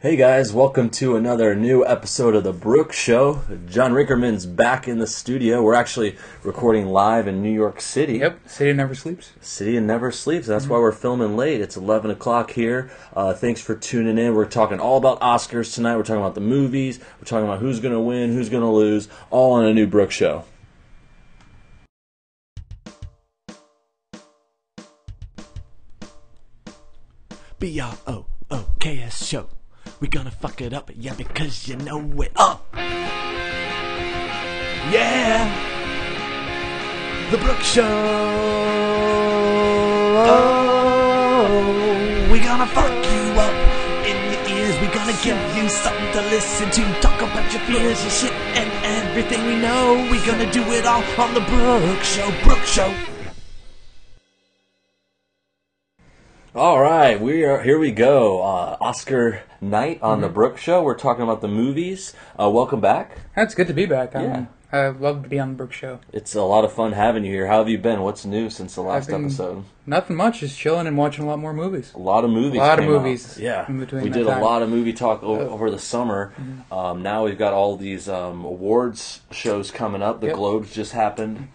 Hey guys, welcome to another new episode of The Brooke Show. John Rinkerman's back in the studio. We're actually recording live in New York City. Yep, City Never Sleeps. City never sleeps. That's why we're filming late. It's 11 o'clock here. Uh, thanks for tuning in. We're talking all about Oscars tonight. We're talking about the movies. We're talking about who's going to win, who's going to lose, all on a new Brooke Show. B R O O K S show. We gonna fuck it up, yeah, because you know it. Oh! Yeah! The Brook Show! Oh! We gonna fuck you up in your ears. We're gonna give you something to listen to. Talk about your fears, your shit, and everything we know. We're gonna do it all on the Brook Show. Brook Show! All right, we are here. We go. Uh, Oscar night on the Brooke Show. We're talking about the movies. Uh, welcome back. That's good to be back. Um, Yeah. I love to be on the Brook Show. It's a lot of fun having you here. How have you been? What's new since the last episode? Nothing much, just chilling and watching a lot more movies. A lot of movies. A lot of came out. movies Yeah, we did time. a lot of movie talk o- Oh. over the summer. Um, now we've got all these um, awards shows coming up. The Yep. Globes just happened.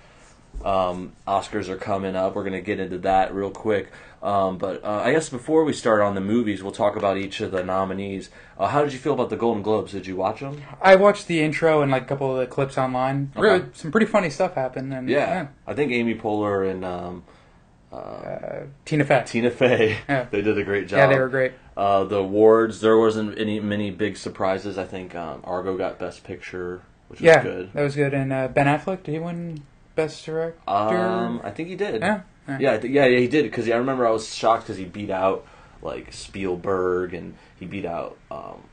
Um, Oscars are coming up. We're going to get into that real quick. Um, but uh, I guess before we start on the movies, we'll talk about each of the nominees. Uh, how did you feel about the Golden Globes? Did you watch them? I watched the intro and like a couple of the clips online. Okay. Really, some pretty funny stuff happened. And Yeah, I think Amy Poehler and um, uh, Tina Fey. Tina Fey Yeah. they did a great job. yeah, they were great. Uh, the awards, there wasn't any many big surprises. I think um, Argo got Best Picture, which was good. that was good. And uh, Ben Affleck, did he win Best Director? Um, I think he did. yeah. yeah. yeah, I thi- yeah, yeah, he did. Because I remember I was shocked because he beat out like Spielberg and he beat out um,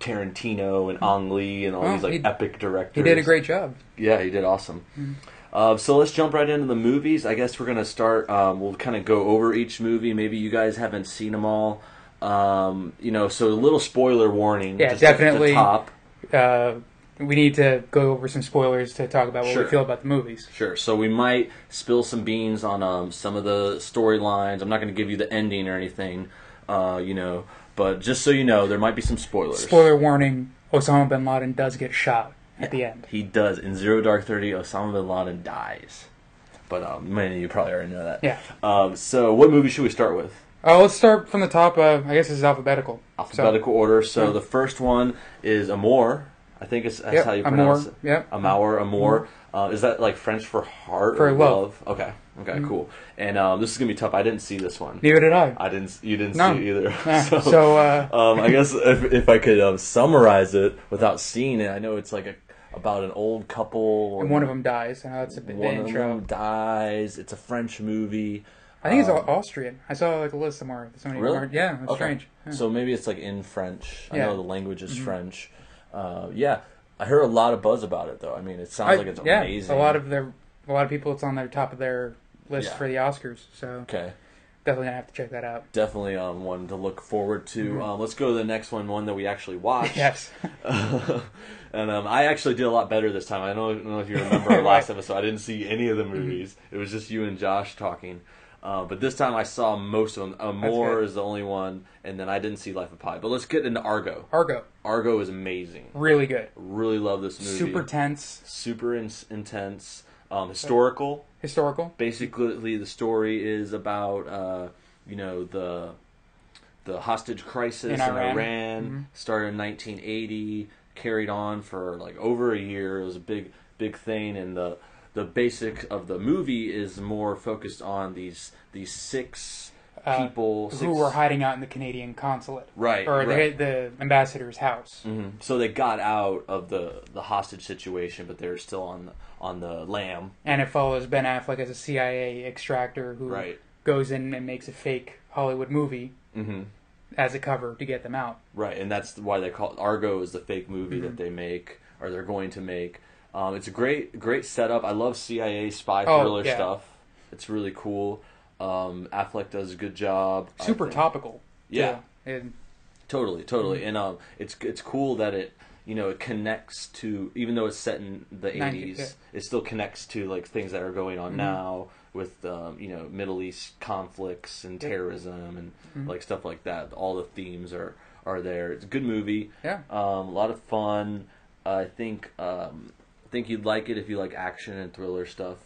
Tarantino and Ang Lee and all Well, these like he- epic directors. He did a great job. Yeah, he did awesome. Mm-hmm. Uh, so let's jump right into the movies. I guess we're gonna start. Um, we'll kind of go over each movie. Maybe you guys haven't seen them all. Um, you know, so a little spoiler warning. Yeah, just at the definitely. top. Uh, we need to go over some spoilers to talk about what Sure. we feel about the movies. Sure. So we might spill some beans on um, some of the storylines. I'm not going to give you the ending or anything, uh, you know, but just so you know, there might be some spoilers. Spoiler warning: Osama bin Laden does get shot at the end. He does in Zero Dark Thirty. Osama bin Laden dies, but um, many of you probably already know that. Yeah. Um, so what movie should we start with? Uh, let's start from the top. Uh, I guess this is alphabetical. Alphabetical order. So Yeah. the first one is Amor. I think it's that's Yep, how you pronounce it. yep. Amour, Amor. Uh, is that like French for heart For or love. Okay. Okay. Cool. And um, this is gonna be tough. I didn't see this one. Neither did I. I didn't. You didn't No. see it either. Yeah, so, so, uh, um, I guess if, if I could um, summarize it without seeing it, I know it's like a about an old couple. And one of them dies. Uh, that's a bit one the of intro. them dies. It's a French movie. I think it's Um, Austrian. I saw like a list somewhere. So many Really? weren't- Yeah, it's Okay. strange. Yeah. So maybe it's like in French. I Yeah. Mm-hmm. know the language is French. Uh, yeah, I hear a lot of buzz about it though. I mean, it sounds I- like it's yeah, amazing. a lot of their, a lot of people. It's on their top of their list Yeah. for the Oscars. So okay. definitely gonna have to check that out. Definitely um, one to look forward to. Mm-hmm. Um, let's go to the next one, one that we actually watched. Yes. and um, I actually did a lot better this time. I don't know if you remember our last episode. I didn't see any of the movies. It was just you and Josh talking. Uh, but this time I saw most of them. Amor is the only one, and then I didn't see Life of Pi. But let's get into Argo. Argo, Argo is amazing. really good. Really love this movie. Super tense, super in- intense, um, historical. historical. Basically, the story is about uh, you know the the hostage crisis in In Iran, Iran. Mhm. started in 1980, carried on for like over a year. It was a big big thing, and the the basic of the movie is more focused on these these six Uh, people Who were hiding out in the Canadian consulate, right or right. the the ambassador's house. hmm So they got out of the the hostage situation, but they're still on the, on the lam. And it follows Ben Affleck as a CIA extractor who Right. goes in and makes a fake Hollywood movie hmm as a cover to get them out. Right, and that's why they call Argo is the fake movie that they make or they're going to make. Um, it's a great great setup. I love CIA spy Oh, thriller yeah. stuff. It's really cool. Um, Affleck does a good job. Super topical. Yeah. And Totally, totally, and um, it's it's cool that it you know it connects to even though it's set in the Ninety- eighties, yeah. it still connects to like things that are going on Mhm. now. with um, you know Middle East conflicts and terrorism and Mhm. like stuff like that. All the themes are are there. It's a good movie. Yeah. Um, a lot of fun. I think um, think you'd like it if you like action and thriller stuff.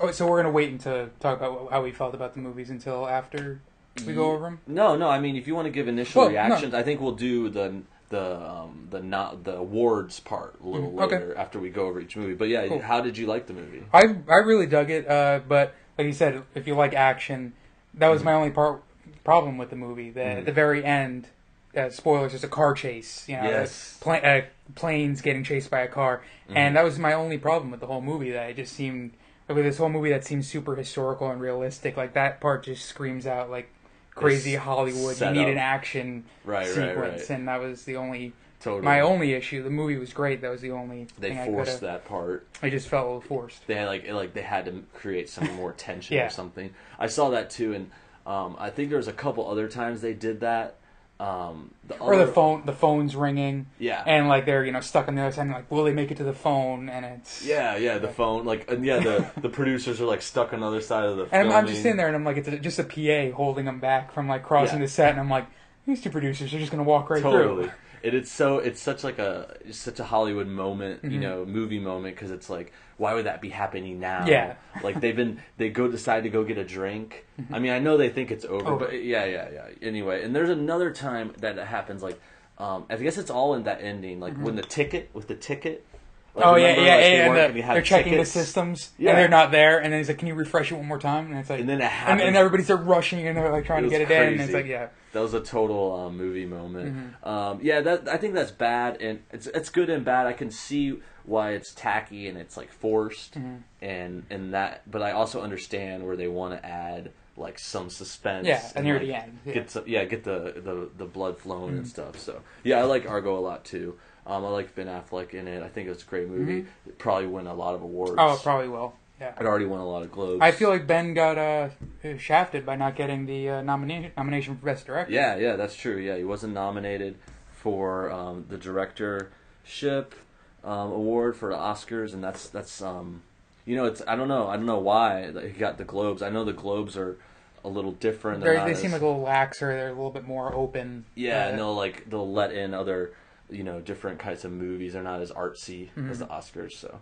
Oh, so we're gonna wait to talk about how we felt about the movies until after we go over them. No, no. I mean, if you want to give initial Well, no. reactions, I think we'll do the the um, the not the awards part a little Mm, okay. later after we go over each movie. But yeah, Cool. how did you like the movie? I I really dug it, uh, but like you said, if you like action, that was Mhm. my only part problem with the movie. The Mhm. at the very end, uh, spoilers, there's a car chase. You know, Yes. pla- uh, planes getting chased by a car, Mhm. and that was my only problem with the whole movie. That it just seemed like with this whole movie that seems super historical and realistic. Like that part just screams out like crazy It's Hollywood. You need up. an action Right, right, sequence, right. and that was the only Totally. my only issue. The movie was great. That was the only They forced that part. I just felt a little forced. They had like like they had to create some more tension Yeah. or something. I saw that too, and um, I think there was a couple other times they did that. Um, the Or the phone, the phone's ringing. Yeah. and like they're you know stuck on the other side. And like, will they make it to the phone? And it's Yeah, yeah, the phone, like, and yeah, the the producers are like stuck on the other side of the. And I'm, I'm just sitting there, and I'm like, it's a, just a PA holding them back from like crossing Yeah. the set, and I'm like, these two producers are just gonna walk right totally. through. It is so. It's such like a such a Hollywood moment, you Mhm. know, movie moment because it's like, why would that be happening now? Yeah. like they've been they go decide to go get a drink. I mean, I know they think it's over, Over. but yeah, yeah, yeah. Anyway, and there's another time that it happens. Like, um, I guess it's all in that ending, like when the ticket with the ticket. Like, Mm-hmm. oh yeah, remember, yeah, they and the, they're checking tickets? the systems, Yeah. and they're not there, and then he's like, "Can you refresh it one more time?" And it's like, And then it and, happens. and everybody's like rushing, and they're like trying to get it in, and it's like, yeah, That was a total um, movie moment. Mm-hmm. Um, yeah, that I think that's bad, and it's it's good and bad. I can see why it's tacky and it's like forced, Mm-hmm. and and that. But I also understand where they want to add like some suspense. Yeah, and near like, the end, yeah. get some, yeah, get the, the the blood flowing Mm-hmm. and stuff. So yeah, I like Argo a lot too. Um, I like Ben Affleck in it. I think it's a great movie. It probably win a lot of awards. Mm-hmm. oh, it probably will. Yeah, It already won a lot of globes. I feel like Ben got uh, shafted by not getting the uh, nomination nomination for best director. Yeah, yeah, that's true. Yeah, he wasn't nominated for um, the directorship um, award for the Oscars, and that's that's um, you know, it's I don't know, I don't know why he got the Globes. I know the Globes are a little different. They as- seem like a little laxer. They're a little bit more open. yeah, Uh, and they'll like they'll let in other you know different kinds of movies. They're not as artsy Mm-hmm. as the Oscars. So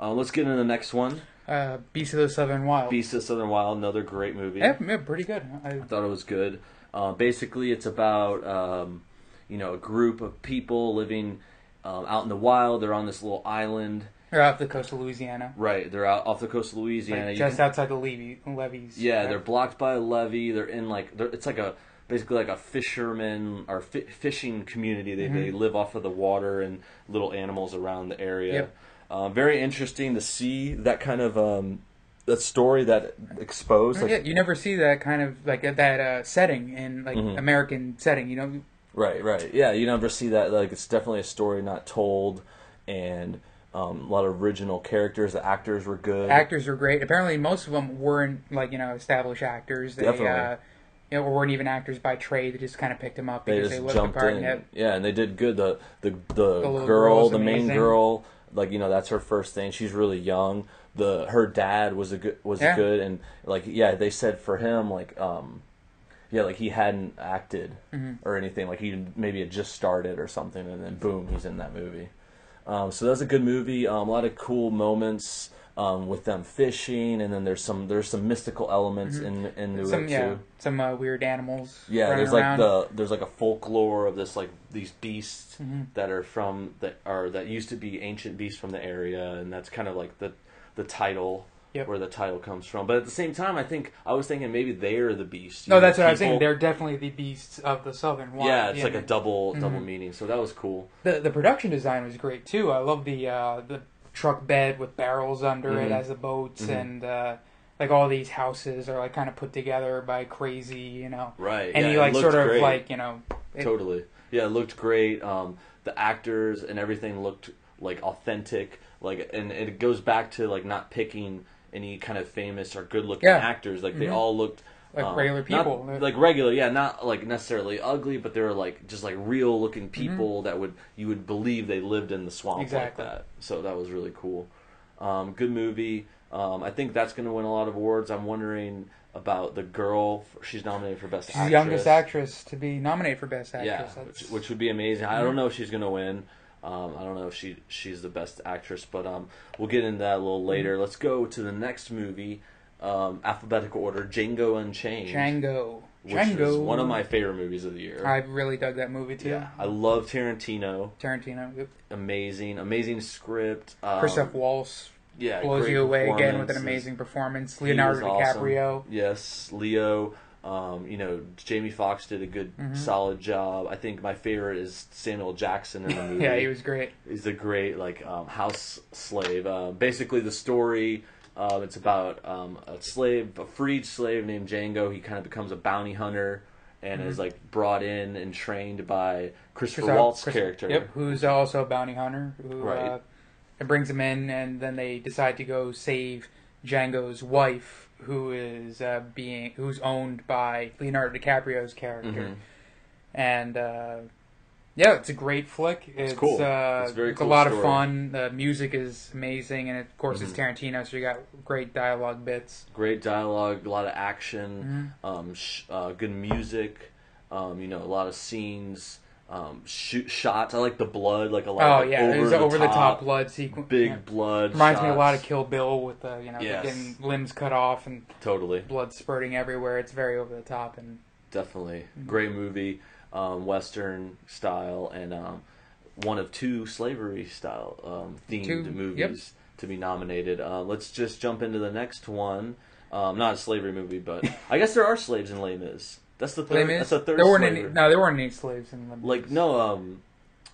uh, let's get into the next one. Uh, Beast of the Southern Wild. Beast of the Southern Wild, another great movie. Yeah, yeah, pretty good. I, I thought it was good. Uh, basically, it's about um, you know a group of people living um, out in the wild. They're on this little island. they're off the coast of Louisiana, Right, they're out off the coast of Louisiana. like just can- outside the levee, levees. yeah, right? they're blocked by a levee. They're in like they're, it's like a basically like a fisherman or fi- fishing community. They they live off of the water and little animals around the area. Yep. Uh, very interesting to see that kind of um, that story that exposed. Like, yeah, you never see that kind of like that uh, setting in like Mhm. American setting. You know, Right, right. Yeah, you never see that. Like, it's definitely a story not told, and um, a lot of original characters. The actors were good. actors were great. Apparently, most of them weren't like you know established actors. They, Definitely. Uh, you know, weren't even actors by trade. They just kind of picked them up they because just they looked jumped the part. in. And Yeah, and they did good. The the the, little girl, the main amazing. girl, like you know, that's her first thing. She's really young. The her dad was a good was Yeah. good, and like yeah, they said for him like um. Yeah, like he hadn't acted Mm-hmm. or anything. Like he maybe had just started or something, and then boom, he's in that movie. Um, so that's a good movie. Um, a lot of cool moments um, with them fishing, and then there's some there's some mystical elements in into some it yeah, too. some uh, weird animals. Yeah, there's like the there's like a folklore of this like these beasts Mm-hmm. that are from that are that used to be ancient beasts from the area, and that's kind of like the the title. Yep. Where the title comes from, but at the same time, I think I was thinking maybe they're the beasts. No, know, that's what I was saying. They're definitely the beasts of the southern wild. yeah, it's like a double double Mhm. meaning. So that was cool. The the production design was great too. I love the uh, the truck bed with barrels under it Mhm. as the boats, Mhm. and uh, like all these houses are like kind of put together by crazy, you know. Right. And yeah, he like sort of great. like you know. it- totally yeah it looked great um the actors and everything looked like authentic like and it goes back to like not picking any kind of famous or good looking Yeah. actors like they Mhm. all looked Like um, regular not- people. like regular yeah not like necessarily ugly but they were like just like real looking people that would you would believe they lived in the swamp Mm-hmm. Exactly. like that so that was really cool um good movie Um, I think that's going to win a lot of awards. I'm wondering about the girl. She's nominated for best She's actress. youngest actress to be nominated for best actress. Yeah, which, which would be amazing. I don't know if she's gonna win. Um, I don't know if she she's the best actress, but um, we'll get into that a little later. Mm-hmm. Let's go to the next movie, um, alphabetical order: Django Unchained, Django. which Django. is one of my favorite movies of the year. I really dug that movie too. yeah, I love Tarantino. Tarantino. Yep. Amazing, amazing script. Um, Christoph Waltz yeah, blows you away again with an amazing performance. Leonardo was awesome. DiCaprio. Yes, Leo. Um, you know, Jamie Foxx did a good, Mm-hmm. solid job. I think my favorite is Samuel Jackson in the movie. Yeah, he was great. He's a great like um, house slave. Uh, basically, the story uh, it's about um, a slave, a freed slave named Django. He kind of becomes a bounty hunter and is like brought in and trained by Christopher Christoph- Waltz Chris- character. Yep, who's also a bounty hunter. Who, Right. Uh, it brings him in, and then they decide to go save Django's wife, who is uh, being who's owned by Leonardo DiCaprio's character. Mhm. And uh, yeah, it's a great flick. It's, cool. Uh, It's a very it's cool a lot story. of fun. The music is amazing, and of course Mhm. it's Tarantino, so you got great dialogue bits. Great dialogue, a lot of action, um, sh- uh, good music. Um, you know, a lot of scenes, um, shoot shots. I like the blood, like a lot. Oh of yeah, over there's the over the top, top blood sequence. big yeah. blood. Reminds me a lot of. Kill Bill with the you know Yes. getting limbs cut off and Totally. blood spurting everywhere. It's very over the top and definitely Mm-hmm. great movie um, western style and um, one of two slavery style um, themed Two, movies yep. to be nominated uh, let's just jump into the next one um, not a slavery movie but i guess there are slaves in Les Mis that's the Les third Mis. that's the third there weren't slavery. any. No, there weren't any slaves in them. like no um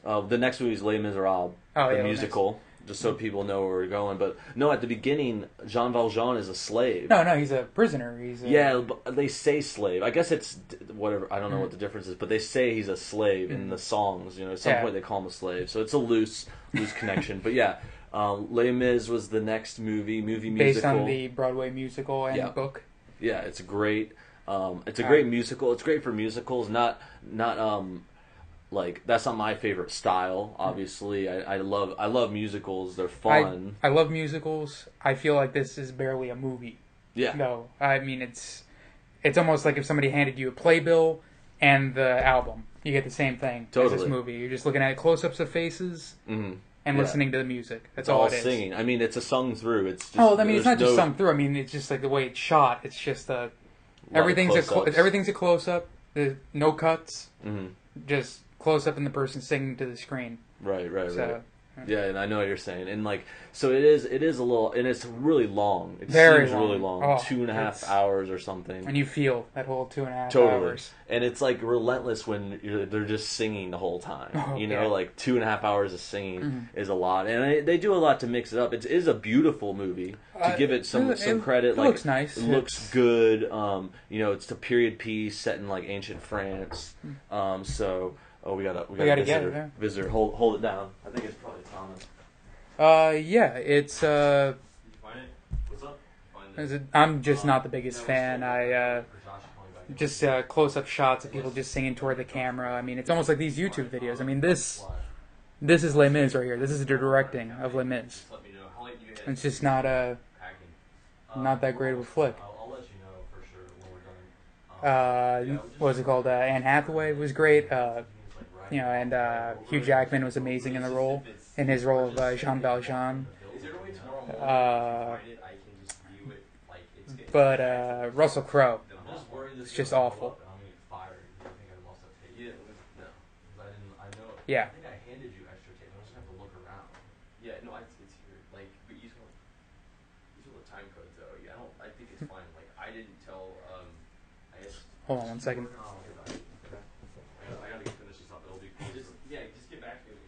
uh, the next movie is Les Miserables Oh, the yeah, Les musical just so people know where we're going but no at the beginning Jean Valjean is a slave No, no, he's a prisoner. He's a, Yeah, they say slave. I guess it's whatever. I don't know Mm. what the difference is, but they say he's a slave in the songs. You know, at some Yeah. point they call him a slave, so it's a loose, loose connection. But yeah, um, Les Mis was the next movie, movie based musical. on the Broadway musical and Yeah. book. Yeah, it's great. Um, it's a great musical. It's great for musicals. Not not um, like that's not my favorite style. Obviously, I, I love I love musicals. They're fun. I, I love musicals. I feel like this is barely a movie. yeah, No, I mean it's it's almost like if somebody handed you a playbill and the album, you get the same thing as this movie. You're just looking at close-ups of faces hmm and Yeah. listening to the music. That's it's all all it is. singing. I mean, it's a sung through. It's just, Oh, I mean, it's not there's just sung through. I mean, it's just like the way it's shot. It's just a lot everything's a close-ups. everything's a close up. There's no cuts. Mhm. Just close up and the person singing to the screen. Right, right, So right. Yeah, and I know what you're saying, and like, so it is. It is a little, and it's really long. It Very seems really long. long, Oh, two and a half hours or something. and you feel that whole two and a half totally, hours. and it's like relentless when you're, they're just singing the whole time. Oh, you know, yeah. Mm-hmm. like two and a half hours of singing is a lot, and I, they do a lot to mix it up. It is a beautiful movie. To Uh, give it some it- some credit, it like looks nice. It looks good. Um, you know, it's a period piece set in like ancient France. Um, so. Oh, we got a we got We a gotta get visitor. it, yeah. Visitor, hold hold it down. I think it's probably Thomas. Uh, yeah, it's uh, Did you find it? What's up? Find is it- I'm just not the biggest fan. I uh, just uh, close-up shots of people just singing toward the camera. I mean, it's almost like these YouTube videos. I mean, this this is Les Mis right here. This is the directing of Les Mis. Let me know how late you get It's just not a not that great of a flick. I'll, I'll let you know for sure when we're done. Um, Uh, what was it called? Uh, Anne Hathaway was great. Uh, you know, and uh, Hugh Jackman was amazing in the role, in his role of uh, Jean Valjean. Is there a way tomorrow morning Uh, if you find it, I can just view it like it's getting But uh, Russell Crowe, I'm just it's just awful. blow up and I'm fired. You think I lost that tape? Yeah, it was, no. 'Cause I didn't. I know. I think I handed you extra tape. I'm just gonna have to look around. Yeah, no, it's, it's here. Like, but you still, you still the time codes though. I don't. I think it's fine. Like, I didn't tell. Um, I guess. hold on one second. No, I'll get back. Okay. I gotta, I gotta get finish this up. It'll be. Just yeah, just get back to me.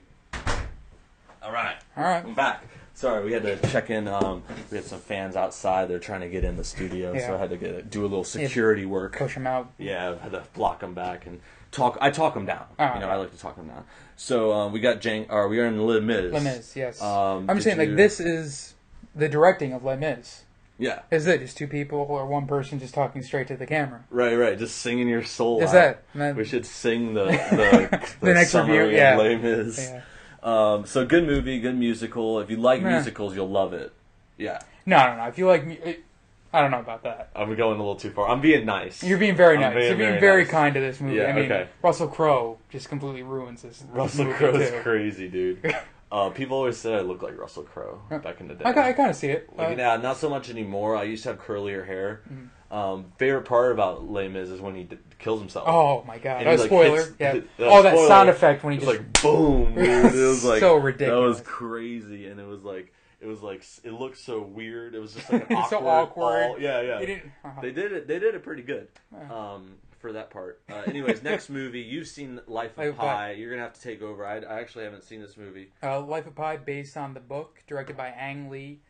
All right. All right. I'm back. Sorry, we had to check in. Um, we had some fans outside. They're trying to get in the studio, so I had to get do a little security work. Push him out. Yeah, I had to block them back and talk. I talk them down. Oh, you know, yeah. I like to talk them down. So um, we got Jang. Or we are in Les Mis. Les Mis, yes. Um, I'm saying like this is the directing of Les Mis. Yeah, Is it just two people or one person just talking straight to the camera? right, right. Just singing your soul. Is out. that? man- We should sing the the, The next summary review, yeah. Les Mis. Yeah. Um, so good movie, good musical. If you like Yeah. musicals, you'll love it. Yeah. No, no, no. I feel like me- it, I don't know about that. I'm going a little too far. I'm being nice. You're being very I'm nice. being You're being very very, nice. kind to this movie. Yeah, I mean, okay. Russell Crowe just completely ruins this. this Russell movie, Crowe's too. crazy, dude. Uh, people always said I look like Russell Crowe back in the day. I, ki- I kind of see it. Like, Uh, yeah, not so much anymore. I used to have curlier hair. Um, favorite part about Les Mis is when he d- kills himself. Oh my god! And Oh, like, spoiler. hits- yeah. oh, that spoiler. sound effect when he It just was like boom, dude. It was like So That was crazy, and it was like it was like it looked so weird. It was just like awkward. so awkward. yeah, yeah. He didn't- uh-huh. They did it. They did it pretty good. Um, for that part. Uh, anyways, next movie you've seen Life of Life Pi. Pi. You're gonna have to take over. I, I actually haven't seen this movie. Uh, Life of Pi, based on the book directed by Ang Lee,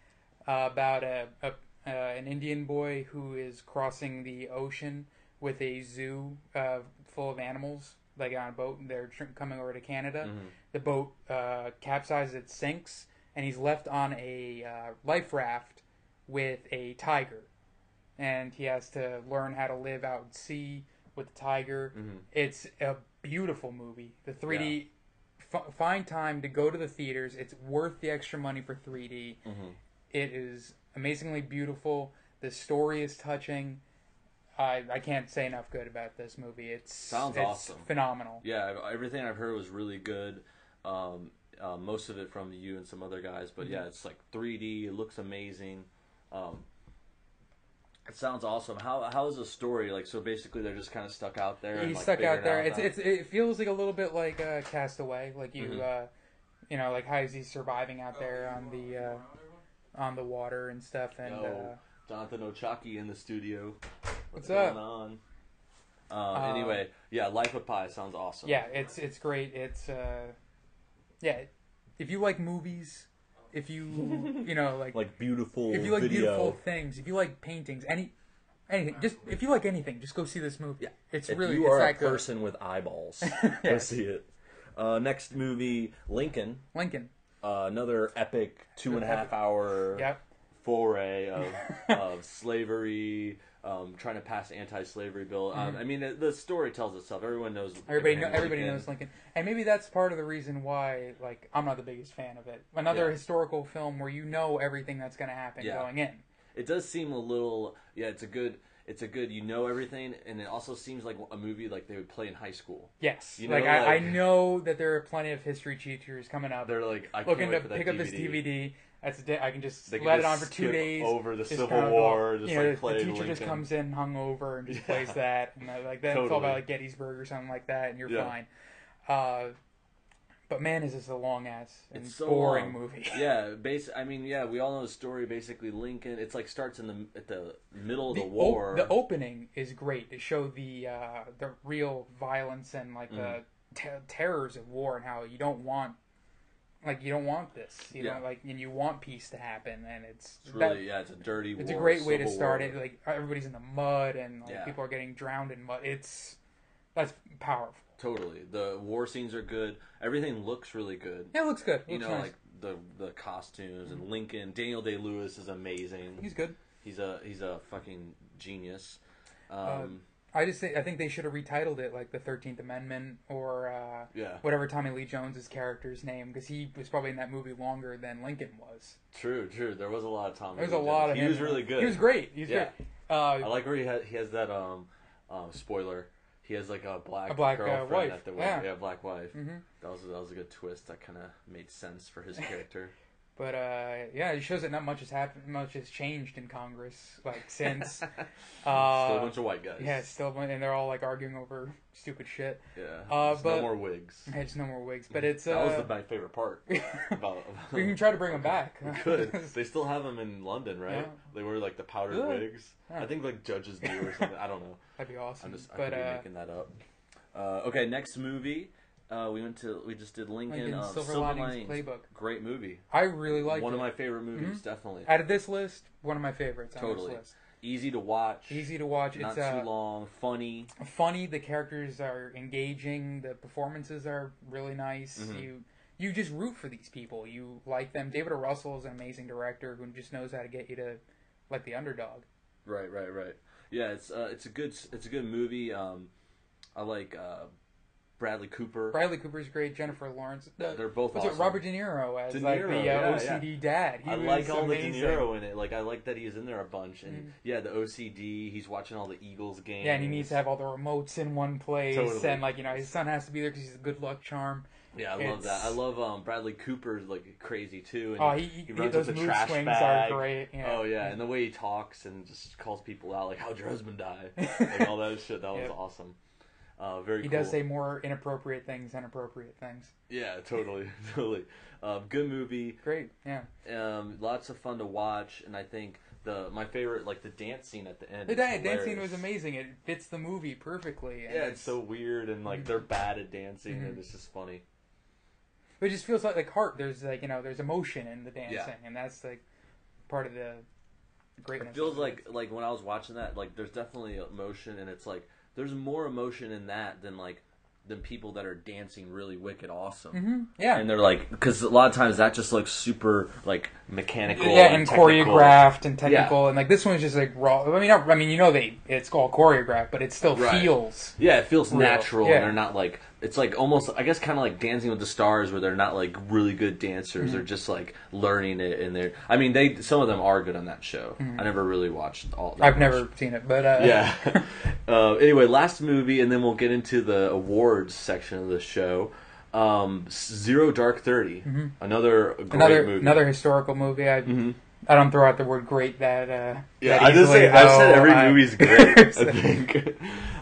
uh, about a, a uh, an Indian boy who is crossing the ocean with a zoo uh, full of animals, like on a boat. and They're tr- coming over to Canada. Mm-hmm. The boat uh, capsizes, it sinks, and he's left on a uh, life raft with a tiger, and he has to learn how to live out at sea with the tiger. It's a beautiful movie. The 3D f- find time to go to the theaters. It's worth the extra money for 3D. It is amazingly beautiful. The story is touching. I I can't say enough good about this movie. It's Sounds it's awesome. phenomenal. Yeah, everything I've heard was really good. Um, uh, most of it from you and some other guys, but Mm-hmm. yeah, it's like 3D. It looks amazing. Um, it sounds awesome. How how is the story like? So basically, they're just kind of stuck out there. and, He's like, stuck out figuring there. It's how- it's it feels like a little bit like uh, Castaway. Like you Mm-hmm. uh, you know like how is he surviving out there on the uh, on the water and stuff and. Yo, Uh, Jonathan Ochaki in the studio. What's, What's up? going on? Uh, anyway, yeah, Life of Pi sounds awesome. Yeah, it's it's great. It's uh, yeah. If you like movies, if you you know like, like beautiful. if you like video. beautiful things, if you like paintings, any anything, just if you like anything, just go see this movie. Yeah, it's if really you it's are a good. person with eyeballs, Yeah. go see it. Uh, next movie, Lincoln. Lincoln. Uh, another epic two and a half hour Yep. foray of, of slavery, um, trying to pass anti-slavery bill. Um, I mean, the, story tells itself. Everyone knows. Mm-hmm. Everybody, know, everybody Lincoln. knows Lincoln, and maybe that's part of the reason why, like, I'm not the biggest fan of it. Another Yeah. historical film where you know everything that's going to happen Yeah. going in. It does seem a little. Yeah, it's a good. It's a good. You know everything, and it also seems like a movie like they would play in high school. Yes, You like, know, I, I like- know that there are plenty of history teachers coming up, They're like, I can't looking to pick up this DVD. That's a day I can just They can let it on for two days. over the Civil kind of War, go- just, you know, like, the- play the teacher just comes in hungover and just Yeah. plays that, and uh, like that. It's all about like Gettysburg or something like that, and you're Yeah. fine. Uh, but man, is this a long ass and It's so boring long. movie. yeah, base. I mean, yeah, we all know the story. Basically, Lincoln. It's like starts in the at the middle of the, the, war. the opening is great to show the uh, the real violence and like Mm-hmm. the ter- terrors of war and how you don't want like you don't want this you Yeah. know like and you want peace to happen and it's it's that- really, yeah, it's a dirty. it's a great way to start War. it like everybody's in the mud and like Yeah. people are getting drowned in mud it's that's powerful Totally, the war scenes are good. Everything looks really good. yeah it looks good it you looks know, nice. like the the costumes and Lincoln. Daniel Day Lewis is amazing. he's good He's a he's a fucking genius. Um, Uh, I just think I think they should have retitled it like the Thirteenth Amendment or uh, Yeah. whatever Tommy Lee Jones's character's name because he was probably in that movie longer than Lincoln was. true, true. There was a lot of Tommy. There's Lee a lot Jones. of He was really good. He was great. He was Yeah. great. I Uh, like where he has he has that um, um spoiler. He has like a black A black, uh, girlfriend wife. at the Yeah. wedding. Yeah, black wife. Mhm. That was that was a good twist. That kind of made sense for his character. But uh, yeah, it shows that not much has happened. Much has changed in Congress like since. Still uh, a bunch of white guys. yeah, still, and they're all like arguing over stupid shit. Yeah. Uh, but- no more wigs. Yeah, just no more wigs, but it's uh, that was the, my favorite part. about, we can try to bring them back. We could. They still have them in London, right? Yeah. They wear like the powdered Good. wigs. Yeah. I think like judges do or something. I don't know. That'd be awesome. I'm just I but could be uh, making that up. Uh, okay, next movie. Uh, we went to we just did Lincoln. Lincoln um, Silver, Silver Linings Playbook. Great movie. I really like One it. of my favorite movies, Mhm. definitely. Out of this list, one of my favorites. On Totally. This list. Easy to watch. Easy to watch. Not it's uh, too long. Funny. funny. The characters are engaging. The performances are really nice. Mhm. You you just root for these people. You like them. David O. Russell is an amazing director who just knows how to get you to like the underdog. Right, right, right. Yeah, it's uh, it's a good it's a good movie. Um, I like uh, Bradley Cooper. Bradley Cooper's great. Jennifer Lawrence. Uh, They're both what's it. Robert De Niro as De like Niro, the uh, yeah, OCD dad. He I like all amazing. the De Niro in it. Like I like that he's in there a bunch, and Mhm. yeah, the OCD. He's watching all the Eagles games. Yeah, and he needs to have all the remotes in one place, Totally. and like you know, his son has to be there because he's a good luck charm. Yeah, I love that. I love um, Bradley Cooper's like crazy too. And Oh, he, he, he runs those with the trash swings bag. are great. Yeah. Oh yeah, and the way he talks and just calls people out, like "How'd your husband die?" like all that shit. That was Yep. awesome. Uh, very. he cool. does say more inappropriate things than appropriate things. Yeah, totally, totally. Um, good movie. Great. Yeah. Um, lots of fun to watch, and I think the my favorite like the dance scene at the end. The is dan- dance scene was amazing. It fits the movie perfectly. and Yeah, it's so weird and like they're bad at dancing, and Mhm. it's just funny. It just feels like like heart. There's like you know there's emotion in the dancing, Yeah. and that's like part of the greatness. It feels like like when I was watching that, like there's definitely emotion, and it's like there's more emotion in that than like than people that are dancing really wicked awesome. hmm Yeah. And they're like, because a lot of times that just looks super like mechanical, yeah, and technical. choreographed and technical, and like this one's just like raw. I mean, not, I mean, you know, they it's all choreographed, but it still Right. feels. Yeah, it feels Real. natural, Yeah. and they're not like it's like almost I guess kind of like Dancing with the Stars, where they're not like really good dancers. They're just like learning it, and they're. I mean, they some of them are good on that show. I never really watched all. I've much. never seen it, but uh, Yeah. uh, anyway, last movie, and then we'll get into the awards section of the show. Um, Zero Dark 30 another great Mm-hmm. another movie. another historical movie. I Mhm. I don't throw out the word great that. Uh, Yeah, that I just say I've said every I- movie's great. I think.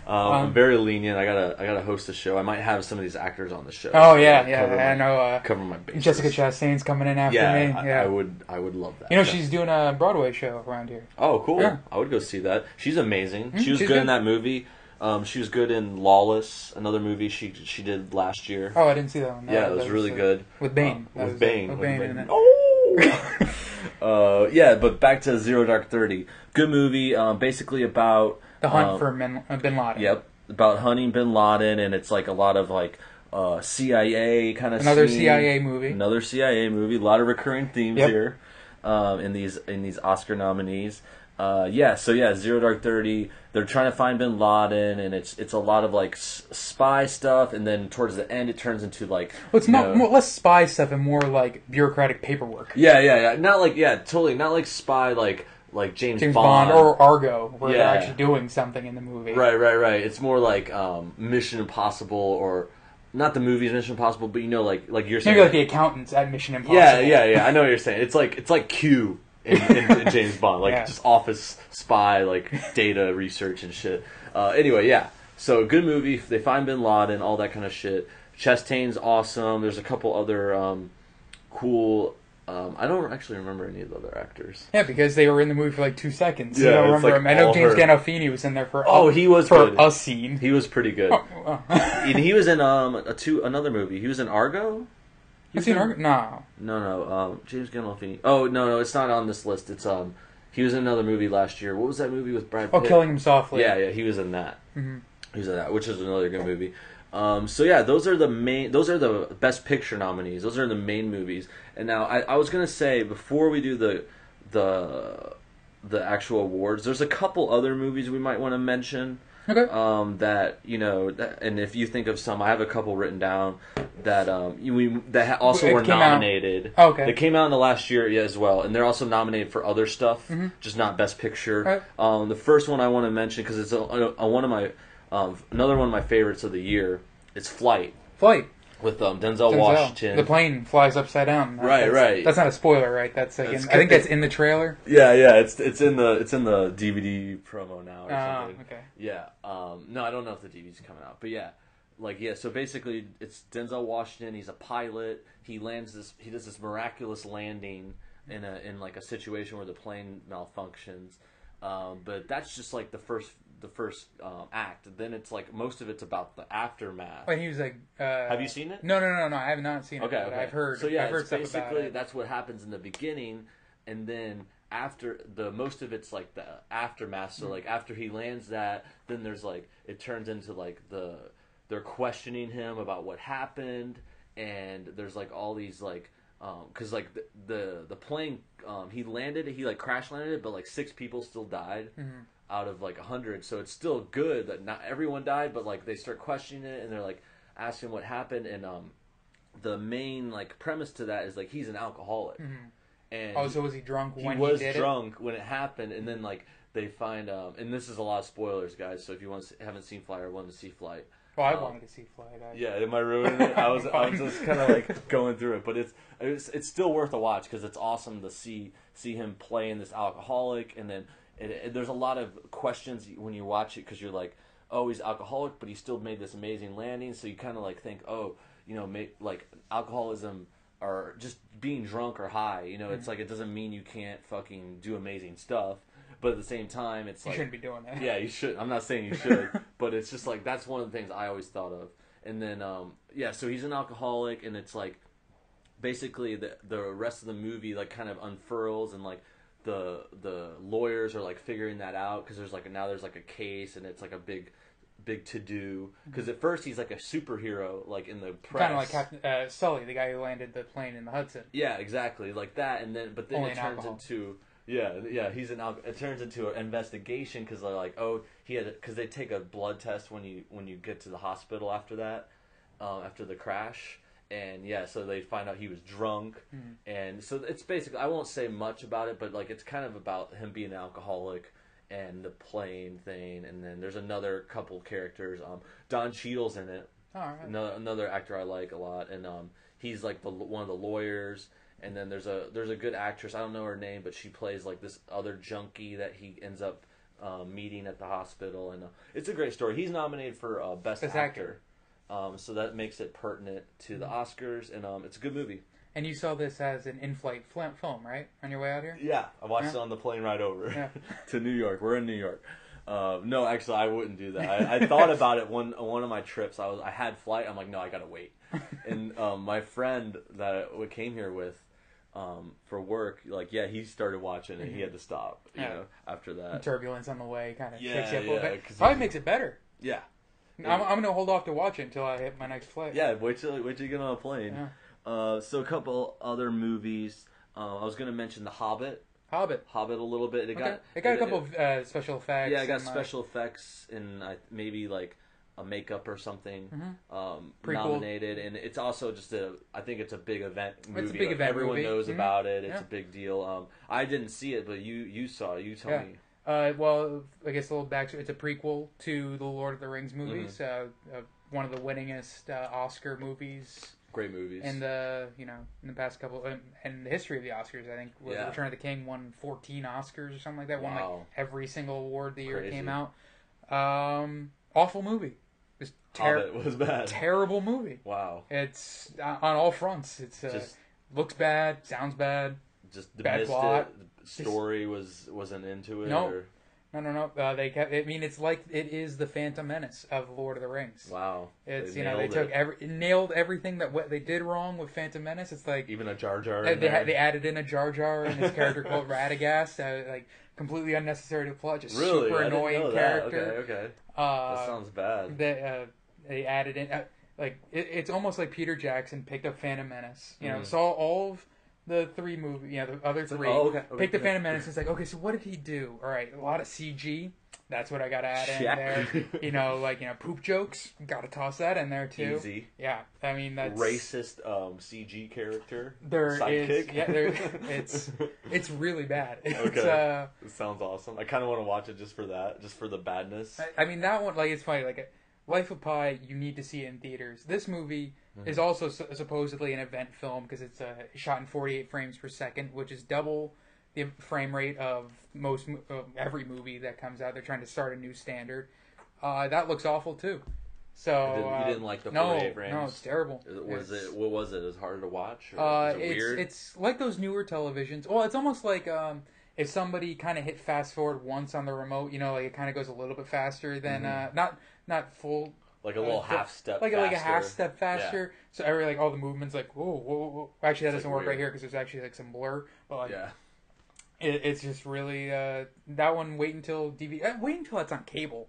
Um, I'm Um, very lenient. I gotta I gotta host a show. I might have some of these actors on the show. Oh so yeah, I yeah. my, I know. Uh, Cover my bases. Jessica Chastain's coming in after Yeah, me. I, Yeah. I would I would love that. You know, Yeah. she's doing a Broadway show around here. Oh, cool. Yeah. I would go see that. She's amazing. Mhm, she was she's good, in that movie. Um, she was good in Lawless, another movie she she did last year. Oh, I didn't see that one. yeah, it was really uh, good. With Bane. Uh, with was, Bane. with with Bane Bane. in it. Oh. uh, yeah, but back to Zero Dark Thirty. Good movie. Um, basically about The Hunt um, for Bin, uh, Bin Laden. Yep, about hunting Bin Laden, and it's like a lot of like uh, CIA kind of Another scene. CIA movie. Another CIA movie. A lot of recurring themes Yep. here um, in these in these Oscar nominees. Uh, yeah, so yeah, Zero Dark Thirty. They're trying to find Bin Laden, and it's it's a lot of like s- spy stuff, and then towards the end, it turns into like Well, it's not know- more, less spy stuff and more like bureaucratic paperwork. Yeah, yeah, yeah. Not like yeah, totally. Not like spy, like like James, James Bond, or Argo, where Yeah. they're actually doing something in the movie. Right, right, right. It's more like um, Mission Impossible, or not the movies Mission Impossible, but you know, like like you're saying. Maybe like the accountants at Mission Impossible. yeah, yeah, yeah. I know what you're saying. It's like it's like Q in, in, in James Bond, like Yeah. just office spy, like data research and shit. Uh, anyway, yeah. So good movie. They find Bin Laden, all that kind of shit. Chastain's awesome. There's a couple other um, cool. Um, I don't actually remember any of the other actors. Yeah, because they were in the movie for like two seconds. Yeah, I don't remember like him. I know James her. Gandolfini was in there for Oh, a, he was for good. a scene. He was pretty good. Oh, oh. and he was in um a two another movie. He was in Argo. He I've seen in- Argo. No, No, no. Um, James Gandolfini. Oh no, no, it's not on this list. It's um, he was in another movie last year. What was that movie with Brad? oh, Killing Him Softly. Yeah, yeah, he was in that. Mhm. He was in that, which is another good movie. Um, so yeah, those are the main. Those are the best picture nominees. Those are the main movies. And now I, I was gonna say before we do the the the actual awards, there's a couple other movies we might want to mention Okay. um, that you know, that, and if you think of some, I have a couple written down that um, we that also It were nominated. Oh, okay. They came out in the last year yeah, as well, and they're also nominated for other stuff, Mm-hmm. just not Best Picture. Right. Um, the first one I want to mention because it's a, a, a- one of my um, another one of my favorites of the year. It's Flight Flight. with um, Denzel, Denzel. Washington. The plane flies upside down. Right, That's- right. That's not a spoiler, right? That's like in, I think that's in the trailer. Yeah, yeah, it's it's in the it's in the DVD promo now or Ah, something. okay. Yeah. Um, no, I don't know if the DVD's coming out, but yeah, like yeah. So basically, it's Denzel Washington. He's a pilot. He lands this. He does this miraculous landing in a in like a situation where the plane malfunctions. Um, but that's just like the first the first um, act. Then it's like most of it's about the aftermath. But he was like, uh, Have you seen it? No, no, no, no. I have not seen it. Okay, but okay. I've heard. So yeah, I've heard it's stuff about basically it. that's what happens in the beginning, and then after the most of it's like the aftermath. So like after he lands that, then there's like it turns into like the they're questioning him about what happened, and there's like all these like because like the, the the plane um, he landed he like crash landed it, but like six people still died. Out of like a hundred, so it's still good that not everyone died, but like they start questioning it, and they're like, asking what happened, and um, the main like premise to that is like he's an alcoholic, and Oh, so was he drunk he when was he did drunk when it happened, and then like they find um, and this is a lot of spoilers, guys. So if you want to, haven't seen Flight or want to see Flight, it? Well, I um, wanted to see Flight. I, yeah, am I ruining it? I was I was just kind of like going through it, but it's it's, it's still worth a watch because it's awesome to see see him playing this alcoholic, and then it, it- there's a lot of questions when you watch it because you're like, oh, he's alcoholic, but he still made this amazing landing, so you kind of like think, oh, you know, ma- like alcoholism or just being drunk or high, you know, Mm-hmm. it's like it doesn't mean you can't fucking do amazing stuff, but at the same time, it's You like shouldn't be doing that. yeah, you should. I'm not saying you should, but it's just like that's one of the things I always thought of. And then, um, yeah, so he's an alcoholic, and it's like basically the the rest of the movie like kind of unfurls, and like the the lawyers are like figuring that out because there's like now there's like a case, and it's like a big big to do because at first he's like a superhero like in the press Kind of like Captain uh, Sully, the guy who landed the plane in the Hudson. yeah, exactly, like that, and then but then Only it turns alcohol. into yeah, yeah, he's an al- it turns into an investigation because they're like, oh, he had because they take a blood test when you when you get to the hospital after that, um, after the crash, and yeah, so they find out he was drunk, Mm-hmm. and so it's basically I won't say much about it, but like it's kind of about him being an alcoholic. And the plane thing, and then there's another couple characters. Um, Don Cheadle's in it, All right. another another actor I like a lot, and um, he's like the one of the lawyers. And then there's a there's a good actress I don't know her name, but she plays like this other junkie that he ends up um, meeting at the hospital, and uh, it's a great story. He's nominated for uh, best, Best actor, Um, so that makes it pertinent to the Oscars, and um, it's a good movie. And you saw this as an in-flight fl- film, right? On your way out here? Yeah, I watched Yeah. it on the plane ride over Yeah. to New York. We're in New York. Uh, no, actually, I wouldn't do that. I, I thought about it one one of my trips. I was I had flight. I'm like, no, I gotta wait. and um, my friend that I came here with um, for work, like, yeah, he started watching it. He had to stop, you Mm-hmm. Yeah. know, after that. Turbulence on the way kind of Yeah, shakes you up a little yeah, Probably makes it better. Yeah, I'm, I'm gonna hold off to watch it until I hit my next flight. yeah. Wait till wait till you get on a plane. Yeah. Uh, so a couple other movies. Uh, I was gonna mention The Hobbit. Hobbit. Hobbit a little bit. It Okay. got it got a couple of uh, special effects. Yeah, it got special effects and I, maybe like a makeup or something um, Mm-hmm. Cool. nominated, and it's also just a. I think it's a big event movie. big Like, event Everyone movie. knows Mhm. about it. It's Yeah. a big deal. Um, I didn't see it, but you you saw. it. You tell Yeah. me. Uh, well, I guess a little backstory. It's a prequel to the Lord of the Rings movies. Mm-hmm. Uh, uh, one of the winningest uh, Oscar movies Great movies. in the you know in the past couple um, in the history of the Oscars. I think was Yeah. Return of the King won 14 Oscars or something like that. Won like every single award the year it came out. Um, awful movie. Just ter- Hobbit was bad. terrible movie. wow. It's uh, on all fronts. It's uh, Just looks bad, sounds bad. just bad plot. it. Story was wasn't into it. No. or- No, no, no. Uh, they kept. I mean, it's like it is the Phantom Menace of Lord of the Rings. Wow. It's They you know they nailed took it. every nailed everything that what they did wrong with Phantom Menace. It's like even a Jar Jar. they they, had, they added in a Jar Jar and his character called Radagast, uh, like completely unnecessary to plot, just really super I annoying character. Okay, okay. Uh, That sounds bad. they uh, they added in uh, like it, it's almost like Peter Jackson picked up Phantom Menace. You know, Mhm. saw all of the three movies, yeah, the other three. oh, okay, okay, picked the yeah. Phantom Menace. It's like, okay, so what did he do? All right, a lot of CG. That's what I got to add in there. You know, like you know, poop jokes. Got to toss that in there too. Easy. Yeah, I mean that's Racist um, CG character. There is, sidekick. yeah, there, it's it's really bad. It's, Okay. uh, It sounds awesome. I kind of want to watch it just for that, just for the badness. I, I mean that one like it's funny like Life of Pi you need to see it in theaters. This movie Mm-hmm. is also su- supposedly an event film because it's uh, shot in 48 frames per second, which is double the frame rate of most uh, every movie that comes out. They're trying to start a new standard. Uh, that looks awful too. So You didn't- you uh, didn't like the no, 48 frames? no, it's terrible. It- Was It's- it? What was it? Is it harder to watch? Or Uh, it it's weird? it's like those newer televisions. Well, it's almost like um, if somebody kind of hit fast forward once on the remote, you know, like it kind of goes a little bit faster than uh, not not full, like a little uh, half step. like a, like a half step faster. So every like all the movements like whoa whoa whoa. Actually, that It's, doesn't like, work right here because there's actually like some blur. But like Yeah. it, it's just really uh, that one. Wait until DV. Uh, wait until it's on cable.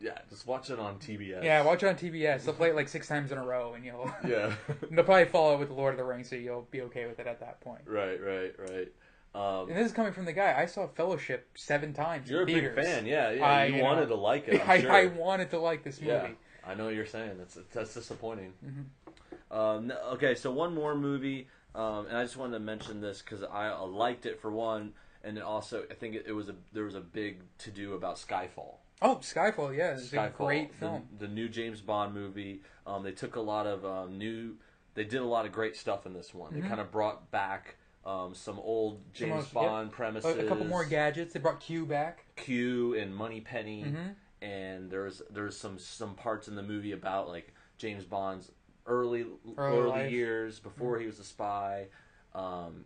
Yeah. Just watch it on TBS. Yeah, watch it on TBS. They'll play it like six times in a row, and you'll. Yeah. They'll probably follow it with the Lord of the Rings, so you'll be okay with it at that point. right. Right. Right. Um, And this is coming from the guy I saw Fellowship seven times. you're a in big fan. Yeah. Yeah. I, you you wanted know, to like it. I'm sure. I wanted to like this movie. Yeah. I know what you're saying. That's that's disappointing. Mm-hmm. Um, okay, so one more movie, um, and I just wanted to mention this because I liked it for one, and then also I think it, it was a there was a big to do about Skyfall. Oh, Skyfall, yeah, it's a great film. The, new James Bond movie. Um, they took a lot of um, new. They did a lot of great stuff in this one. They kind of brought back um, some old James Mm-hmm. Bond yep. premises. A, a couple more gadgets. They brought Q back. Q and Moneypenny, Mm-hmm. and there's there's some some parts in the movie about like James Bond's early early, life. Mm-hmm. years before he was a spy. Um,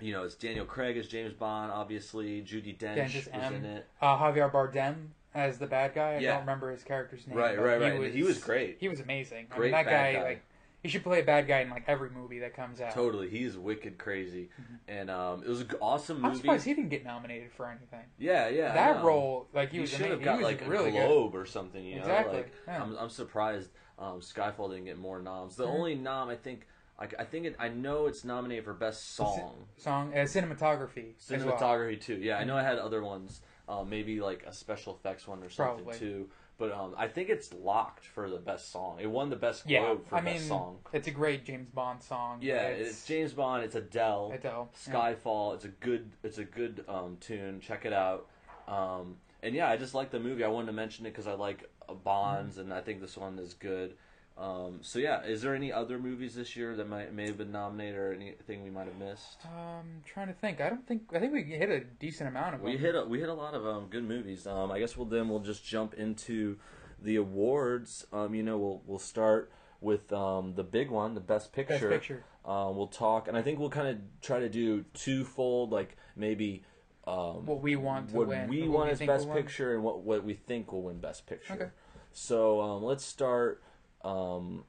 you know, it's Daniel Craig as James Bond, obviously. Judi Dench was M. in it. Uh, Javier Bardem as the bad guy. I Yeah. don't remember his character's name. Right, but right, he right. Was, He was great. He was amazing. I Great mean, that bad guy, guy. like, he should play a bad guy in like every movie that comes out. Totally, he's wicked crazy, and um, it was an awesome Mm-hmm. I'm movie. surprised he didn't get nominated for anything. yeah, yeah, that role, like he, He was should amazing. have got like really a good. Globe or something, you know. Exactly, Like, yeah. I'm, I'm surprised um, Skyfall didn't get more noms. The Mhm. only nom I think, I, I think it, I know it's nominated for best song, Song, uh, cinematography, as well. cinematography too. Yeah, I know I had other ones, um, maybe like a special effects one or something Probably. too. But um, I think it's locked for the best song. It won the best Yeah, Globe for I best mean, song. it's a great James Bond song. Yeah, it's, James Bond. It's Adele. Adele, yeah. Skyfall. It's a good. It's a good um, tune. Check it out. Um, and yeah, I just like the movie. I wanted to mention it because I like uh, Bonds, Mm-hmm. and I think this one is good. Um, so yeah, is there any other movies this year that might may have been nominated or anything we might have missed? Um, trying to think. I don't think. I think we hit a decent amount of them. We hit a, we hit a lot of um, good movies. Um, I guess we'll then we'll just jump into the awards. Um, you know, we'll we'll start with um, the big one, the best picture. picture. Um, we'll talk, and I think we'll kind of try to do twofold, like maybe um, what we want to what win. we want as think best picture and what what we think will win best picture. Okay. So um, let's start um,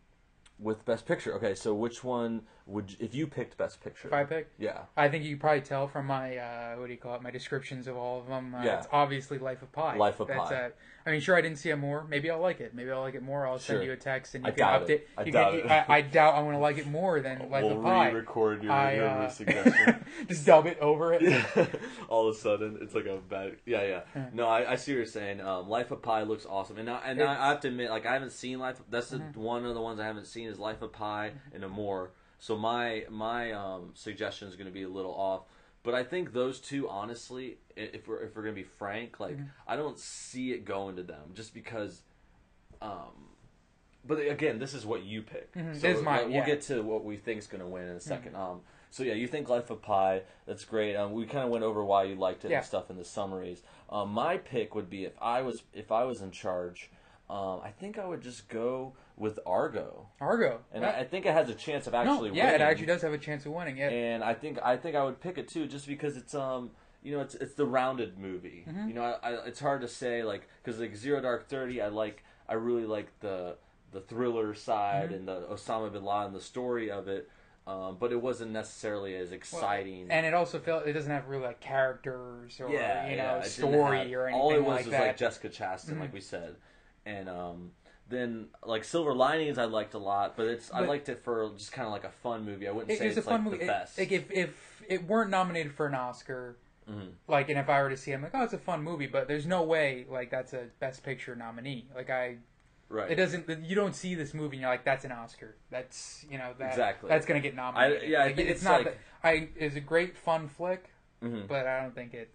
with best picture. Okay, so which one would if you picked best picture? If I pick, yeah. I think you can probably tell from my uh, what do you call it? My descriptions of all of them. Uh, Yeah. It's obviously Life of Pi. Life of That's, Pi. Uh, I mean, sure, I didn't see it more. Maybe I'll like it. Maybe I'll like it more. I'll send you a text and you I can doubt update. it. I you doubt can, it. I, I doubt I'm going to like it more than Life we'll of Pi. re-record your, I, your uh, suggestion. just dub it over it. All of a sudden, it's like a bad. Yeah, yeah. Yeah. No, I, I see what you're saying. Um, Life of Pi looks awesome, and I, and I, I have to admit, like I haven't seen Life. That's the Mm-hmm. one of the ones I haven't seen is Life of Pi and Amour. So my my um, suggestion is going to be a little off. But I think those two, honestly, if we're if we're gonna be frank, like Mm-hmm. I don't see it going to them just because. Um, but again, this is what you pick. Mhm, So this is mine, we'll yeah. get to what we think is going to win in a 2nd Um, so yeah, you think Life of Pi? That's great. Um, we kind of went over why you liked it Yeah. and stuff in the summaries. Um, my pick would be if I was if I was in charge. Um, I think I would just go with Argo, Argo. and That- I, I think it has a chance of actually. no, yeah, it actually does have a chance of winning. Yeah. And I think I think I would pick it too, just because it's um you know it's it's the rounded movie. Mm-hmm. You know, I, I, it's hard to say like because like Zero Dark Thirty, I like I really like the the thriller side Mm-hmm. and the Osama bin Laden, the story of it. Um, but it wasn't necessarily as exciting. and it also felt it doesn't have really like characters or yeah, you know didn't story have- or anything all it was like was that. like Jessica Chastain, Mhm. like we said, and um, then like Silver Linings, I liked a lot, but it's I But- liked it for just kind of like a fun movie. I wouldn't it, say it was it's a fun like movie. the It- best. like if if it weren't nominated for an Oscar, Mhm. like, and if I were to see, it, I'm like, oh, it's a fun movie, but there's no way like that's a Best Picture nominee. Like I, Right. it doesn't. You don't see this movie and you're like, that's an Oscar. That's you know that Exactly. that's gonna get nominated. I- yeah, I Like, think it's, it's not. like- that, I it's a great fun flick, Mhm. but I don't think it.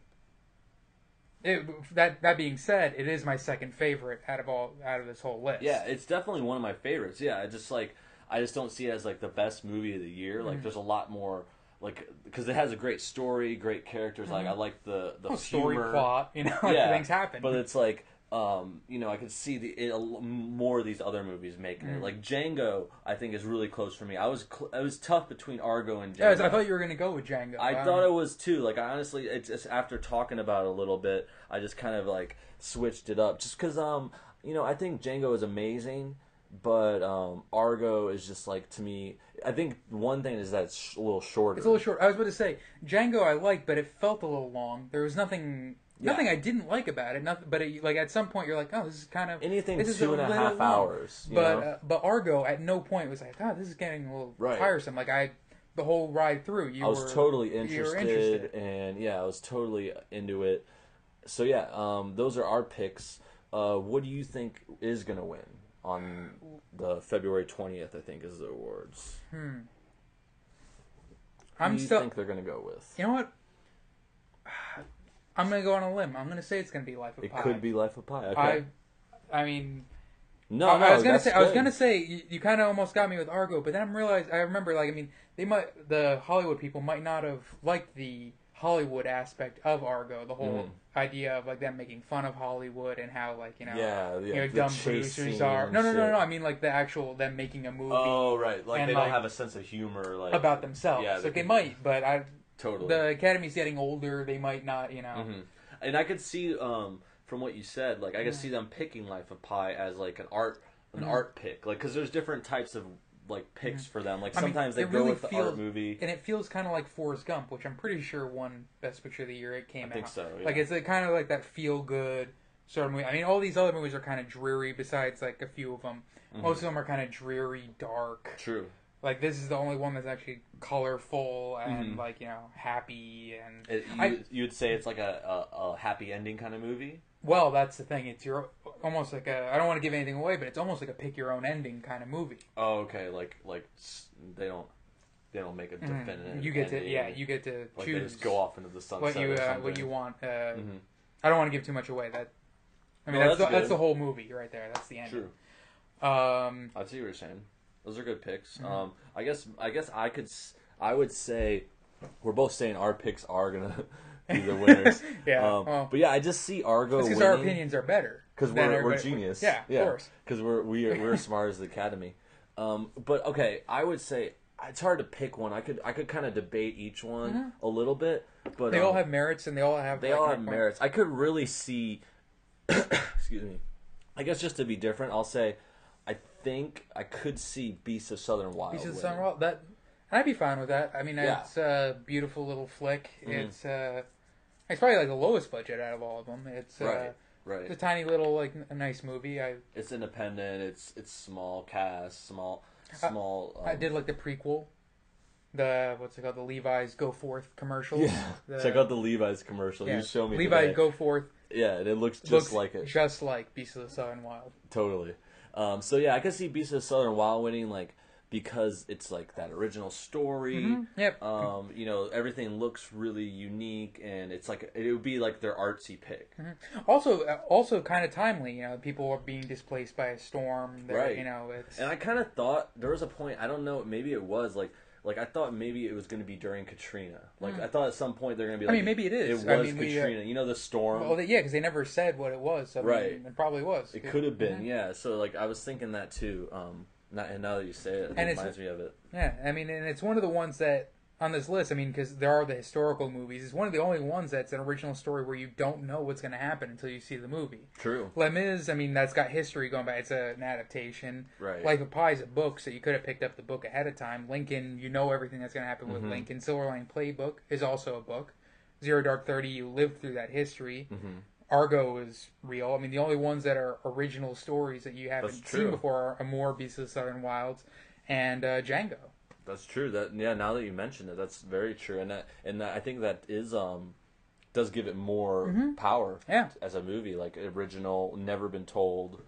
It, that that being said, it is my second favorite out of all out of this whole list. Yeah, it's definitely one of my favorites. Yeah, I just like I just don't see it as like the best movie of the year. Mm-hmm. Like there's a lot more like because it has a great story, great characters. Like I like the the Oh, story humor. plot, you know, like yeah, things happen. But it's like um, you know, I could see the it, more of these other movies making Mm. it. Like Django, I think is really close for me. I was cl- it was tough between Argo and Django. yeah, I thought you were gonna go with Django. I Um, thought it was too. Like I honestly, it's just after talking about it a little bit, I just kind of like switched it up, just because um, you know, I think Django is amazing, but um, Argo is just like to me. I think one thing is that it's sh- a little shorter. It's a little short. I was about to say Django. I like, but it felt a little long. There was nothing, Yeah. nothing I didn't like about it. Nothing, but it, like at some point you're like, oh, this is kind of Anything this is two and a half long. hours, But uh, but Argo at no point was like, oh, this is getting a little Right. tiresome. Like I, the whole ride through, you I was were totally interested, interested. and yeah, I was totally into it. So yeah, um, those are our picks. Uh, what do you think is gonna win? on the February twentieth. I think is the awards. Hmm. Who I'm do you still. think they're gonna go with? You know what? I'm gonna go on a limb. I'm gonna say it's gonna be Life of It Pi. It could be Life of Pi. Okay. I, I mean, no, I, no, I was gonna say, I was gonna say, you, you kind of almost got me with Argo, but then I realized, I remember, like, I mean, they might, the Hollywood people might not have liked the Hollywood aspect of Argo, the whole Mhm. idea of like them making fun of Hollywood and how like you know, Yeah, yeah, you know, dumb producers are. and No, no, no, no. I mean like the actual them making a movie Oh right, like and, they like, don't have a sense of humor, like about themselves. Yeah, like they might, but I, totally. the Academy's getting older. They might not, you know. hmm And I could see um, from what you said, like I could see them picking Life of Pi as like an art, an Mhm. art pick, like because there's different types of like picks for them. Like Mm-hmm. I mean, sometimes they go really with the feels- art movie. And it feels kind of like Forrest Gump, which I'm pretty sure won Best Picture of the year it came I think out. so, yeah. Like it's kind of like that feel good sort of movie. I mean, all these other movies are kind of dreary. Besides, like a few of them, Mm-hmm. most of them are kind of dreary, dark. True. Like this is the only one that's actually colorful and Mhm. like you know happy and. It, you, I- you would say it's like a, a, a happy ending kind of movie. Well, that's the thing. It's your almost like a. I don't want to give anything away, but it's almost like a pick your own ending kind of movie. Oh, okay. Like like they don't they don't make a Mhm. definitive. You get to yeah, you get to like they just go off into the sunset. what you uh, what you want. Uh, Mhm. I don't want to give too much away. That I mean, No, that's that's the, that's the whole movie right there. That's the end. True. Um, I see what you're saying. Those are good picks. Mm-hmm. Um, I guess I guess I could I would say we're both saying our picks are gonna be the winners. Yeah, Um, well- but yeah, I just see Argo winning. because our opinions are better. because we're, we're genius. Yeah, of course. Because we're we are, we're smart as the academy. Um, but okay, I would say it's hard to pick one. I could I could kind of debate each one a little bit, but Mm-hmm. They um, all have merits and they all have they like, all have merits. I could really see. excuse me. I guess just to be different, I'll say, I think I could see Beasts of Southern Wild. Beasts of the winning. Sun That I'd be fine with that. I mean, Yeah. it's a beautiful little flick. Mhm. It's uh, it's probably like the lowest budget out of all of them. It's uh, Right, right. It's a tiny little like n- nice movie. I It's independent. It's it's small cast, small I- small. Um, I did like the prequel. The what's it called? The Levi's Go Forth commercial. Yeah, The- check out the Levi's commercial. yeah, You show me Levi today. Go Forth. Yeah, and it looks just looks like it. Just like Beast of the Southern Wild. Totally. Um, so yeah, I could see Beast of the Southern Wild winning, like because it's like that original story. Mhm, yep. Um, you know, everything looks really unique, and it's like it would be like their artsy pick. Also, uh, also kind of timely. You know, people are being displaced by a storm. They're- Right. You know, it's And I kind of thought there was a point. I don't know. Maybe it was like. Like I thought maybe it was going to be during Katrina. Like I thought at some point they're going to be. Hmm. I Like, mean, maybe it is. It I was mean, we, uh, Katrina. you know the storm. well, they, yeah, because they never said what it was. So, I mean, Right. it probably was. It could have been, Mhm. yeah. So like I was thinking that too. Um, not, and now that you say it, it And it's- reminds me of it. Yeah, I mean, and it's one of the ones that on this list. I mean, because there are the historical movies. It's one of the only ones that's an original story where you don't know what's going to happen until you see the movie. True. Les Mis, I mean, that's got history going back. It's a, an adaptation. Right. Life of Pi is a book, so you could have picked up the book ahead of time. Lincoln, you know everything that's going to happen with Mhm. Lincoln. Silver Lining Playbook is also a book. Zero Dark Thirty, you lived through that history. hmm Argo is real. I mean, the only ones that are original stories that you haven't seen before are Amour, Beasts of the Southern Wilds, and uh, Django. That's true. That yeah. Now that you mention it, that's very true. And that and that, I think that is um does give it more power. Mm-hmm. Yeah. As a movie, like original, never been told,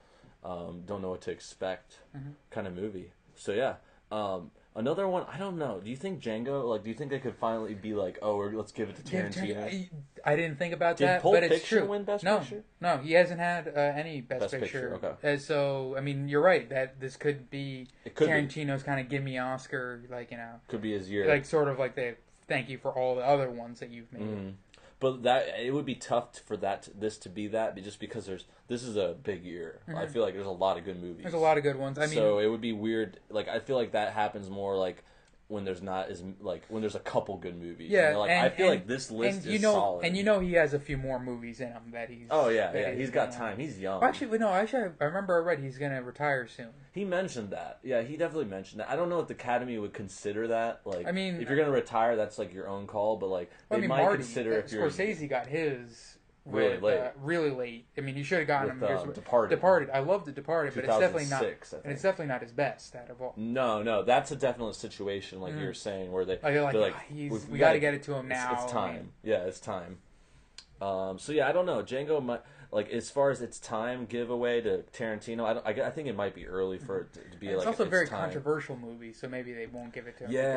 um, don't know what to expect, Mm-hmm. kind of movie. So yeah. Um, another one. I don't know. Do you think Django? Like, do you think they could finally be like, oh, we're, let's give it to Tarantino? I, I didn't think about Did that, Pulp but it's true. win Best no, Picture? no, he hasn't had uh, any Best, Best Picture. Picture, okay. Uh, so, I mean, you're right that this could be It could. Tarantino's kind of give me Oscar, like you know, Could be his year. like sort of like the thank you for all the other ones that you've made. Mhm. But that it would be tough for that this to be that, just because there's this is a big year. I feel like there's a lot of good movies. Mm-hmm. There's a lot of good ones. I mean, so it would be weird. Like I feel like that happens more like when there's not as like when there's a couple good movies. yeah, like and, I feel and- like this list and is you know, solid. and you know, he has a few more movies in him that he's. Oh yeah, yeah. He's got gonna- time. He's young. Actually, no. Actually, I remember I read he's gonna retire soon. he mentioned that. Yeah, he definitely mentioned that. I don't know if the Academy would consider that. Like, I mean- if you're gonna retire, that's like your own call. But like, they I mean, might Marty, consider uh, if you're Scorsese got his Really with, late. uh, really late. I mean, you should have gotten With, him. um, Departed. Departed. I love the Departed, but it's definitely not. 2006, I And it's definitely not his best out of all. No, no, that's a definite situation, like Mm. you were saying, where they Like, you're like, they're "Ah, he's- "We- we gotta get it to him now," It's, I time. mean. yeah, it's time. Um, so yeah, I don't know. Django might like as far as its time giveaway to Tarantino. I don't. I, I think it might be early for it to, to be it's like also a very time. controversial movie, so maybe they won't give it to him. Yeah,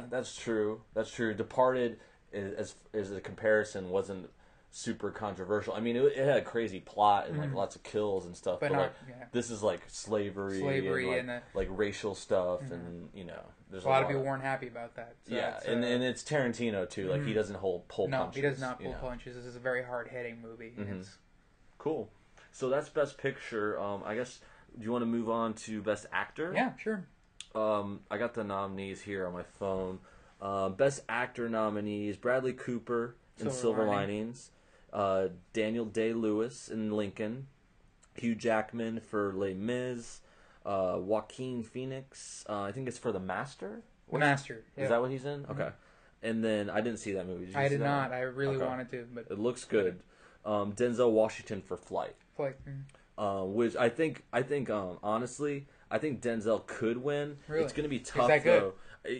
that. that's true. That's true. Departed, i- as as a comparison, wasn't super controversial. I mean, it, it had a crazy plot and like lots of kills and stuff. But But, not- like, yeah. this is like slavery, Slavery and, like, and like racial stuff, and you know, there's a lot of people weren't happy about that. So yeah, and uh, and it's Tarantino too. Like he doesn't hold pull no, punches. he does not you pull know. punches. This is a very hard hitting movie. Mhm. It's Cool. So that's best picture. Um, I guess. Do you want to move on to best actor? yeah, sure. Um, I got the nominees here on my phone. Uh, best actor nominees: Bradley Cooper in Silver Silver Lining. Linings, uh, Daniel Day Lewis in Lincoln, Hugh Jackman for Les Mis, uh, Joaquin Phoenix. Uh, I think it's for The Master. The Master. Is yeah. Mm-hmm. that what he's in? Okay. And then I didn't see that movie. Did I did not. one? I really Okay. wanted to, but It looks good. Um, Denzel Washington for Flight. like, mm, uh, which I think I think um, honestly I think Denzel could win. Really? It's going to be tough though. I- I-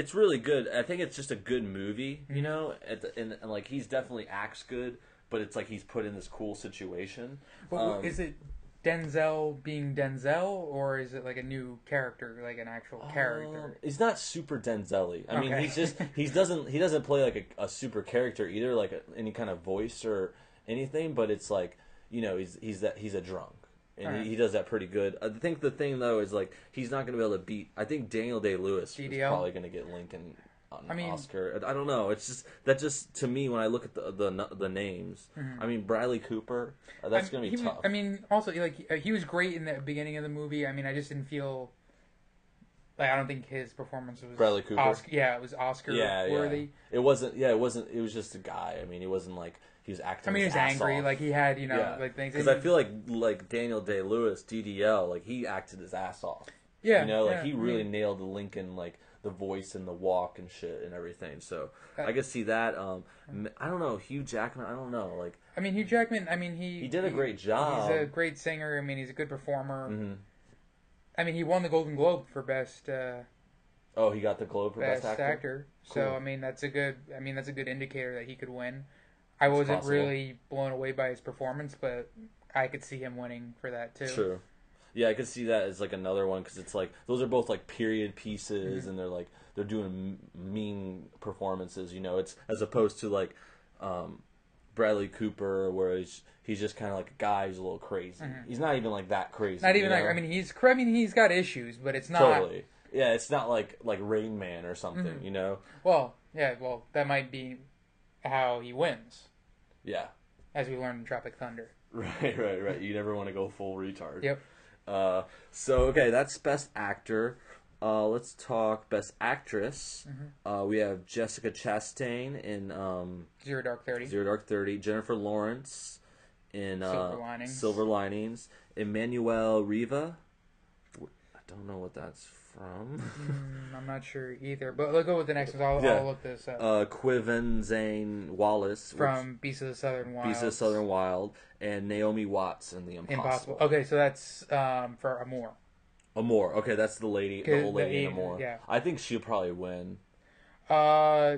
It's really good. I think it's just a good movie, Mm-hmm. you know, and, and like he's definitely acts good, but it's like he's put in this cool situation. but Um, is it Denzel being Denzel, or is it like a new character, like an actual Um, character? he's not super Denzel-y. I mean, he's just he doesn't he doesn't play like a, a super character either, like a, any kind of voice or anything. But it's like you know he's he's that he's a drunk. And Alright. he, he does that pretty good. I think the thing though is like he's not going to be able to beat. I think Daniel Day Lewis is probably going to get Lincoln I mean- Oscar. I don't know. It's just that just to me when I look at the the the names. I mean Bradley Cooper. uh, that's Mm-hmm. Going to be he was- tough. I mean, also like he, he was great in the beginning of the movie. I mean, I just didn't feel like I don't think his performance was Bradley Cooper? Oscar, yeah, it was Oscar yeah, worthy. yeah. It wasn't. Yeah, it wasn't. It was just a guy. I mean, he wasn't like he was acting. I mean, he was angry. off. Like he had, you know, like things. Because I feel like like Daniel Day Lewis, DDL, like he acted his ass off. yeah, you know, like yeah, he really nailed the Lincoln, like the voice and the walk and shit and everything. So I could see that. Um, I don't know Hugh Jackman. I don't know. Like I mean, Hugh Jackman. I mean, he He did a great job. He's a great singer. I mean, he's a good performer. mhm. I mean, he won the Golden Globe for best uh, oh, he got the Globe for best, best, actor. Cool. So I mean, that's a good. I mean, that's a good indicator that he could win. I wasn't possible. really blown away by his performance, but I could see him winning for that too. True. Yeah, I could see that as like another one because it's like those are both like period pieces, Mm-hmm. and they're like they're doing mean performances. You know, it's as opposed to like um, Bradley Cooper, where he's he's just kind of like a guy who's a little crazy. He's not even like that crazy. Mm-hmm. Not even you like? I mean, he's. I mean, he's got issues, but it's not. totally. Yeah, it's not like like Rain Man or something. Mm-hmm. You know. Well, yeah. Well, that might be how he wins, Yeah. as we learned in Tropic Thunder. Right, right, right. You never want to go full retard. Yep. Uh, so okay, that's best actor. Uh, let's talk best actress. Mm-hmm. Uh, we have Jessica Chastain in um, Zero Dark Thirty. Zero Dark Thirty, Jennifer Lawrence in uh, Silver Linings. Silver Linings, Emmanuelle Riva. I don't know what that's from. Mm, I'm not sure either, but let's go with the next one. I'll, Yeah. I'll look this up. uh, Quiven Zane Wallace From Beasts of the Southern Wild. Beast of the Southern Wild, and Naomi Watts in The Impossible. Impossible. Okay, so that's um, for Amour. Amore. Okay, that's the lady, the old lady the- in Amour. yeah. I think she'll probably win. Uh,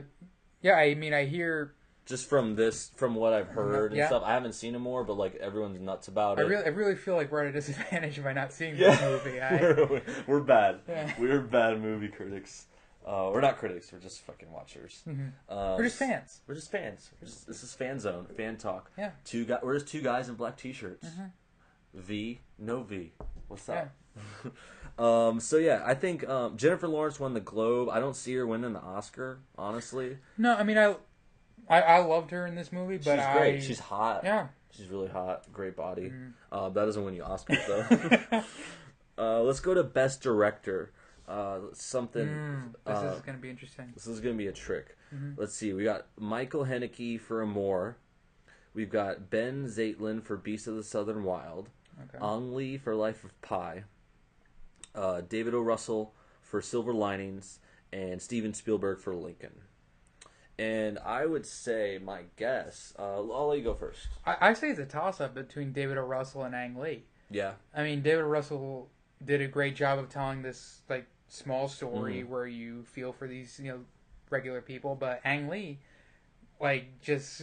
yeah, I mean, I hear. Just from this, from what I've heard and stuff. I haven't seen him more, but like everyone's nuts about I it. really, I really feel like we're at a disadvantage by not seeing Yeah. this movie. I, we're, we're bad. Yeah. We're bad movie critics. Uh, we're not critics. We're just fucking watchers. Um, we're just fans. We're just fans. We're just, this is fan zone, fan talk. Yeah. Two guys. We're just two guys in black t-shirts. V, no V. What's up? um. So yeah, I think um, Jennifer Lawrence won the Globe. I don't see her winning the Oscar. Honestly, No, I mean, I, I, I loved her in this movie, but she's I, great. She's hot. yeah. She's really hot. Great body. Mm-hmm. Uh, that doesn't win you Oscars though. uh, let's go to best director. Uh, something. Mm, this uh, is gonna be interesting. This is gonna be a trick. Mm-hmm. Let's see. We got Michael Haneke for Amour. We've got Benh Zeitlin for Beast of the Southern Wild. Okay. Ang Lee for Life of Pi. Uh, David O. Russell for Silver Linings, and Steven Spielberg for Lincoln. And I would say my guess. Uh, I'll let you go first. I, I say it's a toss-up between David O. Russell and Ang Lee. Yeah. I mean, David. Russell did a great job of telling this like small story Mm-hmm. where you feel for these you know regular people, but Ang Lee, like just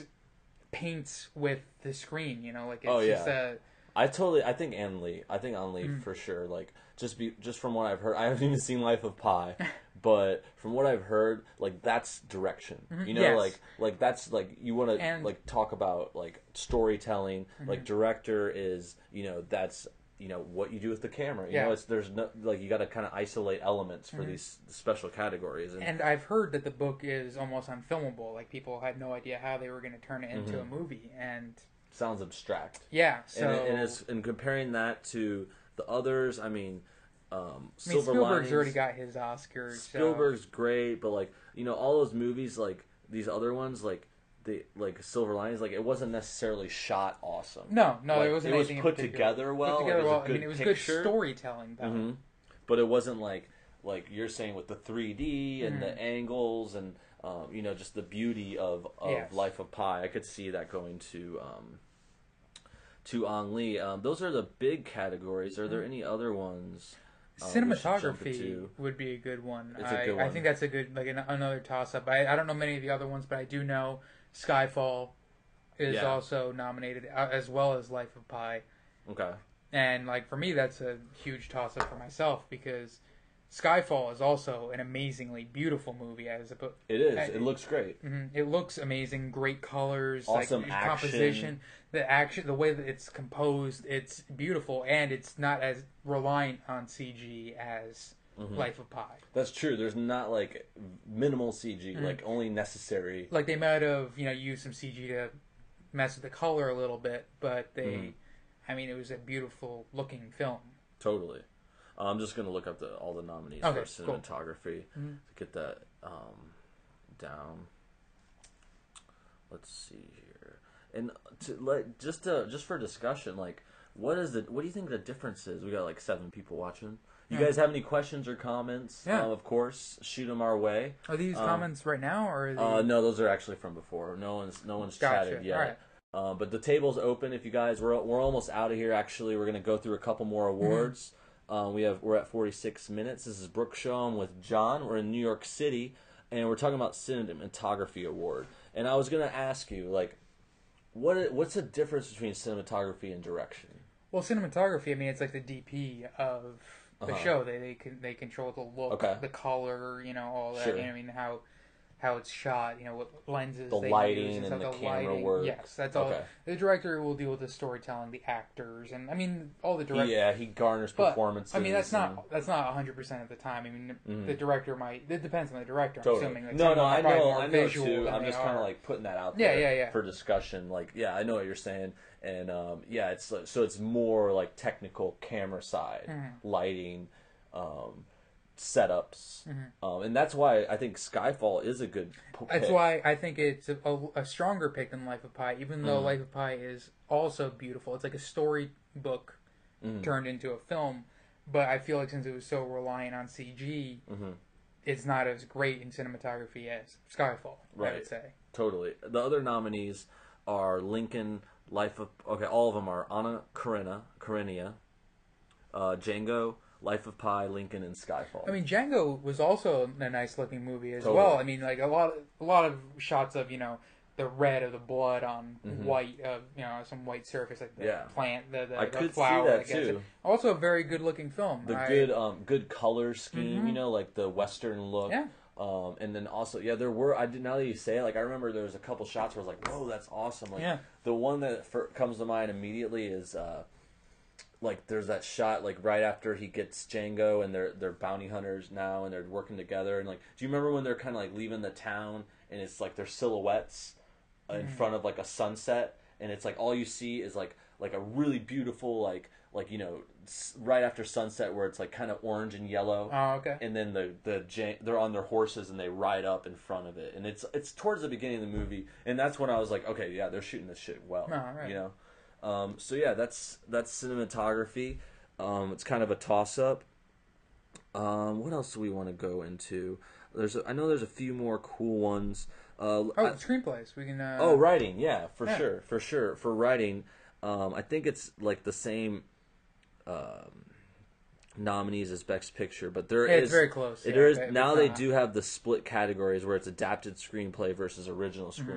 paints with the screen. You know, like it's Oh, yeah. just a I totally. I think Ang Lee. I think Ang Lee Mm. for sure. Like just be just from what I've heard. I haven't even seen Life of Pi, but from what I've heard, like that's direction. You know, Mm-hmm. Yes. like like that's like you want to Mm-hmm. like talk about like storytelling. Like director is you know that's you know what you do with the camera. You Yeah. know, it's there's no like you got to kind of isolate elements for these special categories. And, Mm-hmm. And I've heard that the book is almost unfilmable. Like people had no idea how they were going to turn it into a movie. And sounds abstract. yeah, so and, and, and comparing that to the others, I mean, um, I mean, Spielberg's Linings, already got his Oscars. so- Spielberg's great, but like you know, all those movies, like these other ones, like the like Silver Linings, like it wasn't necessarily shot awesome. No, no, Like, it wasn't it was put together well, Put together it was a well. I good mean, it was picture. good storytelling, though. hmm But it wasn't like like you're saying with the 3D and Mm-hmm. the angles and um, you know just the beauty of of Yes. Life of Pi. I could see that going to um, to Ang Lee. Um, those are the big categories. Are there Mm-hmm. any other ones? Jump Cinematography would be a good one. It's a I, good I think that's a good like an, another toss up. I, I don't know many of the other ones, but I do know Skyfall is Yeah. also nominated uh, as well as Life of Pi. Okay. And like for me, that's a huge toss up for myself because Skyfall is also an amazingly beautiful movie. As a It is. I- It looks great. Mhm. It looks amazing, great colors, Awesome like action. composition, the action, the way that it's composed, it's beautiful, and it's not as reliant on CG as Mm-hmm. Life of Pi. That's true. There's not like minimal CG, like only necessary. Like they might have, you know, used some CG to mess with the color a little bit, but they, Mm-hmm. I mean, it was a beautiful looking film. Totally. Uh, I'm just gonna look up the all the nominees Okay, for cool. cinematography Mhm. to get that um, down. Let's see here, and to like just to just for discussion, like what is the what do you think the difference is? We got like seven people watching. You Yeah. guys have any questions or comments? Yeah. Um, of course, shoot them our way. Are these Um, comments right now, or are they... Uh, no, those are actually from before. No one's no one's Gotcha. chatted yet. Right. Uh, but the table's open. If you guys, we're we're almost out of here. Actually, we're gonna go through a couple more awards. Um, we have we're at 46 minutes. This is Brooke Shaw. With John. We're in New York City, and we're talking about cinematography award. And I was gonna ask you, like, what what's the difference between cinematography and direction? Well, cinematography. I mean, it's like the DP of the Uh-huh. show. They they can they control the look, Okay. the color, you know, all that. Sure. You know, I mean, how how it's shot. You know, what lenses, The they lighting use, and stuff, the camera lighting. work. Yes, that's all. Okay. The director will deal with the storytelling, the actors, and I mean, all the directors. yeah, he garners But performances. I mean, that's and- not that's not hundred percent of the time. I mean, Mhm. the director might. It depends on the director. I'm Totally. assuming. Like, no, no, I know, I know visual too. I'm just kind of like putting that out there yeah, yeah. yeah. for discussion. Like, yeah, I know what you're saying, and um, yeah, it's so it's more like technical camera side, Mhm. lighting, um, setups, Mhm. um, and that's why I think Skyfall is a good. p- That's why I think it's a, a, a stronger pick than Life of Pi, even though Mhm. Life of Pi is also beautiful. It's like a storybook Mhm. turned into a film, but I feel like since it was so reliant on CG, Mhm. it's not as great in cinematography as Skyfall. I would say. Totally. The other nominees are Lincoln, Life of okay, all of them are Anna Karenina, Karenina, uh, Django, Life of Pi, Lincoln, and Skyfall. I mean, Django was also a nice looking movie as Totally. well. I mean, like a lot, of, a lot of shots of you know the red of the blood on Mhm. white of you know some white surface like the Yeah. plant, the, the, I the could see that too. Also, a very good looking film. the I- good um good color scheme Mhm. you know like the western look Yeah. um and then also yeah there were i did now that you say it like i remember there was a couple shots where i was like whoa that's awesome like Yeah. the one that fir- comes to mind immediately is uh like there's that shot like right after he gets Django and they're they're bounty hunters now and they're working together and like do you remember when they're kind of like leaving the town and it's like their silhouettes in mm-hmm. front of like a sunset and it's like all you see is like like a really beautiful like like you know right after sunset where it's like kind of orange and yellow Oh, okay. and then the the they're on their horses and they ride up in front of it and it's it's towards the beginning of the movie and that's when I was like okay yeah they're shooting this shit well Oh, right. you know um, so yeah that's that's cinematography um, it's kind of a toss up um, what else do we want to go into there's a, I know there's a few more cool ones uh, Oh, I- screenplays. We can. Uh, Oh, writing, yeah, for Yeah. sure, for sure. For writing, um, I think it's like the same um, nominees as Best Picture, but there is Yeah, it's very close. There yeah, is now they do have the split categories where it's adapted screenplay versus original Mm-hmm.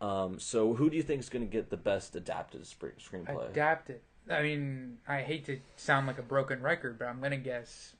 Um, so who do you think is going to get the best adapted sp- screenplay? Adapted. I mean, I hate to sound like a broken record, but I'm gonna guess.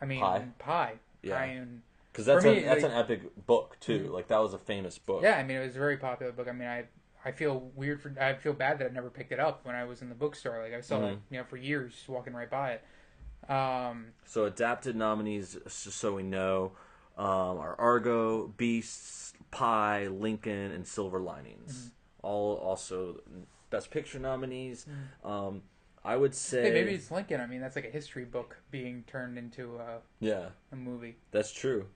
I mean, Pi. Pi. Yeah. I mean, Because that's For a, that's like- an epic book too. Mhm. Like that was a famous book. yeah. I mean, it was a very popular book. I mean, I I feel weird for. I feel bad that I never picked it up when I was in the bookstore. Like I saw it, Mhm. you know, for years walking right by it. Um, So adapted nominees, so we know, um, are Argo, Beasts, Pi, Lincoln, and Silver Linings. Mm-hmm. All also Best Picture nominees. Um, I would say hey, maybe it's Lincoln. I mean, that's like a history book being turned into a, yeah, a movie. that's true.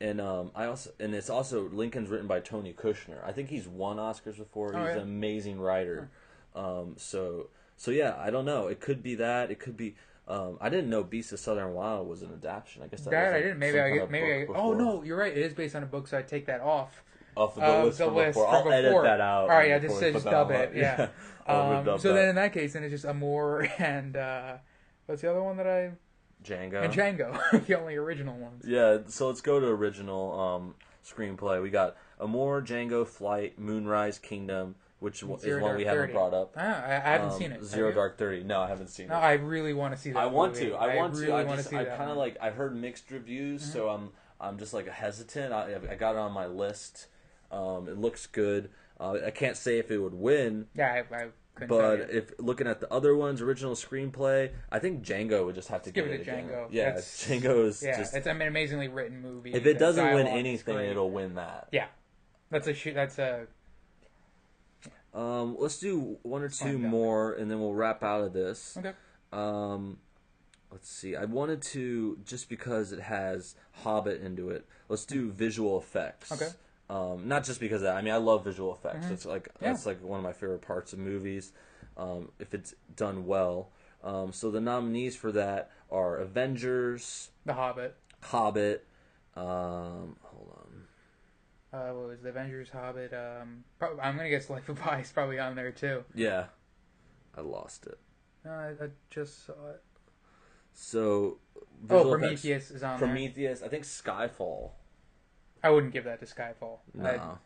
And um, I also and it's also Lincoln's written by Tony Kushner. I think he's won Oscars before. Oh, he's yeah. an amazing writer. Um, so so yeah, I don't know. It could be that. It could be. Um, I didn't know Beast of Southern Wild was an adaptation. I guess that, That, was I didn't. Maybe I get. Maybe I. Oh no, you're right. It is based on a book, so I take that off. off of the Uh, list the from list before. from I'll edit before. that out. All right, yeah, just just dub it, yeah. Um, so that. then in that case, then it's just Amour and uh, what's the other one that I Django. and Django, the only original ones. Yeah, so let's go to original um, screenplay. We got Amour, Django, Flight, Moonrise Kingdom, which w- is one we haven't Thirty. brought up. Ah, I, I haven't Um, seen it. Zero Have you? Dark Thirty. No, I haven't seen it. No, it. I really want to see that. I want movie. to. I want really to. I want just. see I that kind of one. like. I've heard mixed reviews, Mm-hmm. so I'm. I'm just like hesitant. I, I got it on my list. Um, it looks good. Uh, I can't say if it would win, Yeah, I, I couldn't but tell you. if looking at the other ones, original screenplay, I think Django would just have to give it to. Django. Yeah, That's- Django is yeah, just. it's an amazingly written movie. If it The doesn't win dialogue is anything, great. it'll win that. Yeah, that's a shoot. That's a Um, let's do one or two more, and then we'll wrap out of this. okay. Um, let's see. I wanted to just because it has Hobbit into it. Let's do visual effects. Okay. Um, not just because of that. I mean, I love visual effects. Mhm. It's like Yeah. that's like one of my favorite parts of movies. Um, if it's done well. Um, so the nominees for that are Avengers, The Hobbit. Hobbit. Um, hold on. Uh, what was the Avengers? Hobbit. Um, prob- I'm gonna guess Life of Pi is probably on there too. Yeah, I lost it. No, I, I just saw it. So Oh, visual effects- Prometheus is on there. Prometheus. I think Skyfall. I wouldn't give that to Skyfall. No.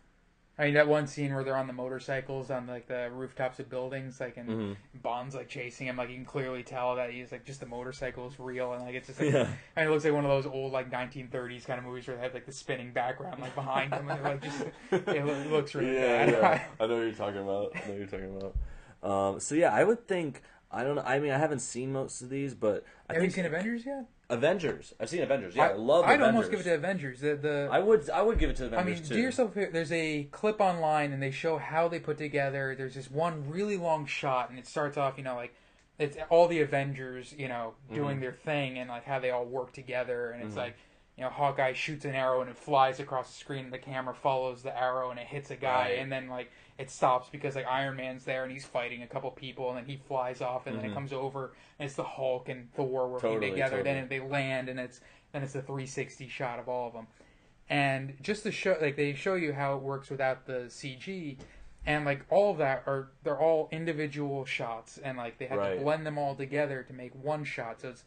I, mean, that one scene where they're on the motorcycles on like the rooftops of buildings, like and Mhm. Bond's like chasing him, like you can clearly tell that he's like just the motorcycle is real, and like it's just like, Yeah. I mean, it looks like one of those old like 1930s kind of movies where they have like the spinning background like behind them, and like just it, looks really yeah, bad. yeah. I know what you're talking about. I know what you're talking about. Um, so yeah, I would think. I don't know. I mean, I haven't seen most of these, but I Have you think seen Avengers yet? Avengers. I've seen Avengers. Yeah, I, love. I'd Avengers. almost give it to Avengers. The the I would. I would give it to I mean, too. do yourself a favor. There's a clip online, and they show how they put together. There's this one really long shot, and it starts off, you know, like it's all the Avengers, you know, doing Mhm. their thing, and like how they all work together. And it's Mhm. like, you know, Hawkeye shoots an arrow, and it flies across the screen. And the camera follows the arrow, and it hits a guy, Right. and then like it stops because like Iron Man's there, and he's fighting a couple people, and then he flies off, and then Mhm. it comes over, and it's the Hulk and Thor working Totally, together. totally. Then they land, and it's then it's a 360 shot of all of them and just to show like they show you how it works without the CG and like all of that are they're all individual shots and like they have Right. to blend them all together to make one shot so it's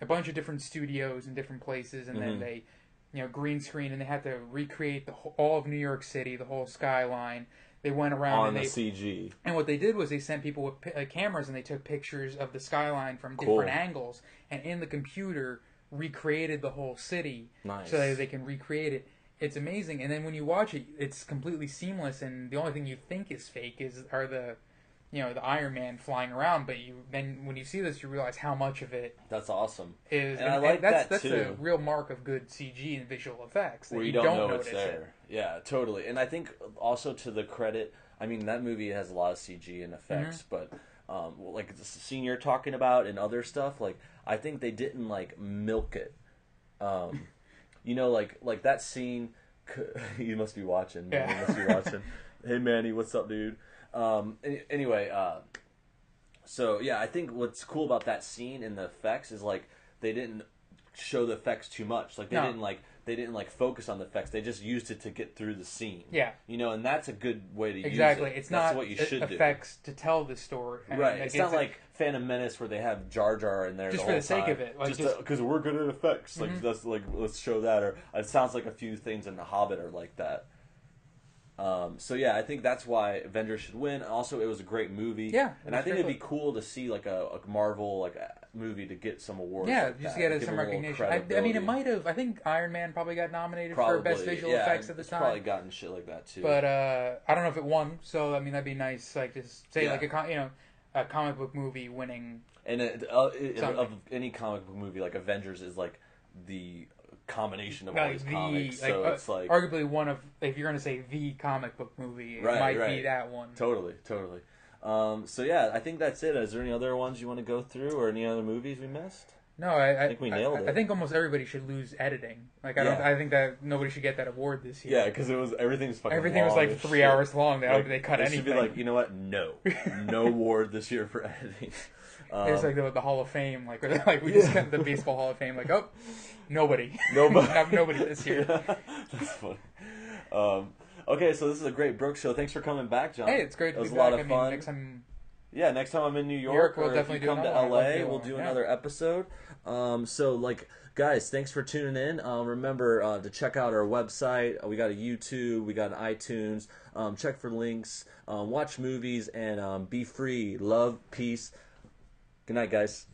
a bunch of different studios in different places and Mhm. then they you know green screen and they had to recreate the whole, all of New York City the whole skyline they went around on and the they CG. and what they did was they sent people with uh, cameras and they took pictures of the skyline from Cool. different angles and in the computer recreated the whole city Nice. so that they can recreate it. It's amazing. And then when you watch it, it's completely seamless and the only thing you think is fake is are the you know, the Iron Man flying around, but you then when you see this you realize how much of it That's awesome. is And I like that's that, that's too. the real mark of good CG and visual effects. that Where you, you don't, know notice it's there. Yeah, totally. And I think also to the credit, I mean that movie has a lot of CG and effects, Mm-hmm. but um, like the scene you're talking about and other stuff, like I think they didn't like milk it. Um, you know, like like that scene. you must be watching. Yeah. You must be watching. hey Manny, what's up, dude? Um, anyway, uh, so yeah, I think what's cool about that scene and the effects is like they didn't show the effects too much. Like they No. didn't like they didn't like focus on the effects. They just used it to get through the scene. Yeah. you know, and that's a good way to Exactly. use it. Exactly, It's That's not what you should effects to tell the story. I mean, Right. It's not like Phantom Menace where they have Jar Jar in there Just the for the sake time. of it, like, just because we're good at effects. Like Mhm. that's like let's show that. Or it sounds like a few things in The Hobbit are like that. Um, so yeah, I think that's why Avengers should win. Also, it was a great movie. Yeah, and I think it'd be cool to see like a, a Marvel like a movie to get some awards. Yeah, like just that. get some it a little recognition. I, I mean, it might have. I think Iron Man probably got nominated Probably, for best visual yeah, effects at the it's time. Probably gotten shit like that too. But uh, I don't know if it won. So I mean, that'd be nice. Like just say Yeah. like a you know a comic book movie winning. And it, uh, it, of any comic book movie, like Avengers is like the combination of all these the comics. like, so uh, it's like arguably one of if you're gonna say the comic book movie, it Right, might be right. that one. totally, totally. Um, so yeah, I think that's it. Is there any other ones you want to go through, or any other movies we missed? No, I, I think we nailed I, it. I think almost everybody should lose editing. Like I don't. I think that nobody should get that award this year. Yeah, because it was everything's fucking. Everything was like three shit. hours long. They, Like, they cut they anything. should be like, you know what? No, no award this year for editing. Um, It's like the, the Hall of Fame, like like we just got the baseball Hall of Fame. Like, oh, nobody, Nobody. Have nobody this year. That's funny. Um, okay, so this is a great Brooks show. Thanks for coming back, John. Hey, it's great It was be a lot of I mean, fun. next time, Yeah, next time I'm in New York, York, we'll or if you come to one. LA, we'll do yeah. another episode. Um, so, like, guys, thanks for tuning in. Um, remember uh, to check out our website. We got a YouTube, we got an iTunes. Um, check for links. Um, watch movies and um, be free. Love, peace. Good night, guys.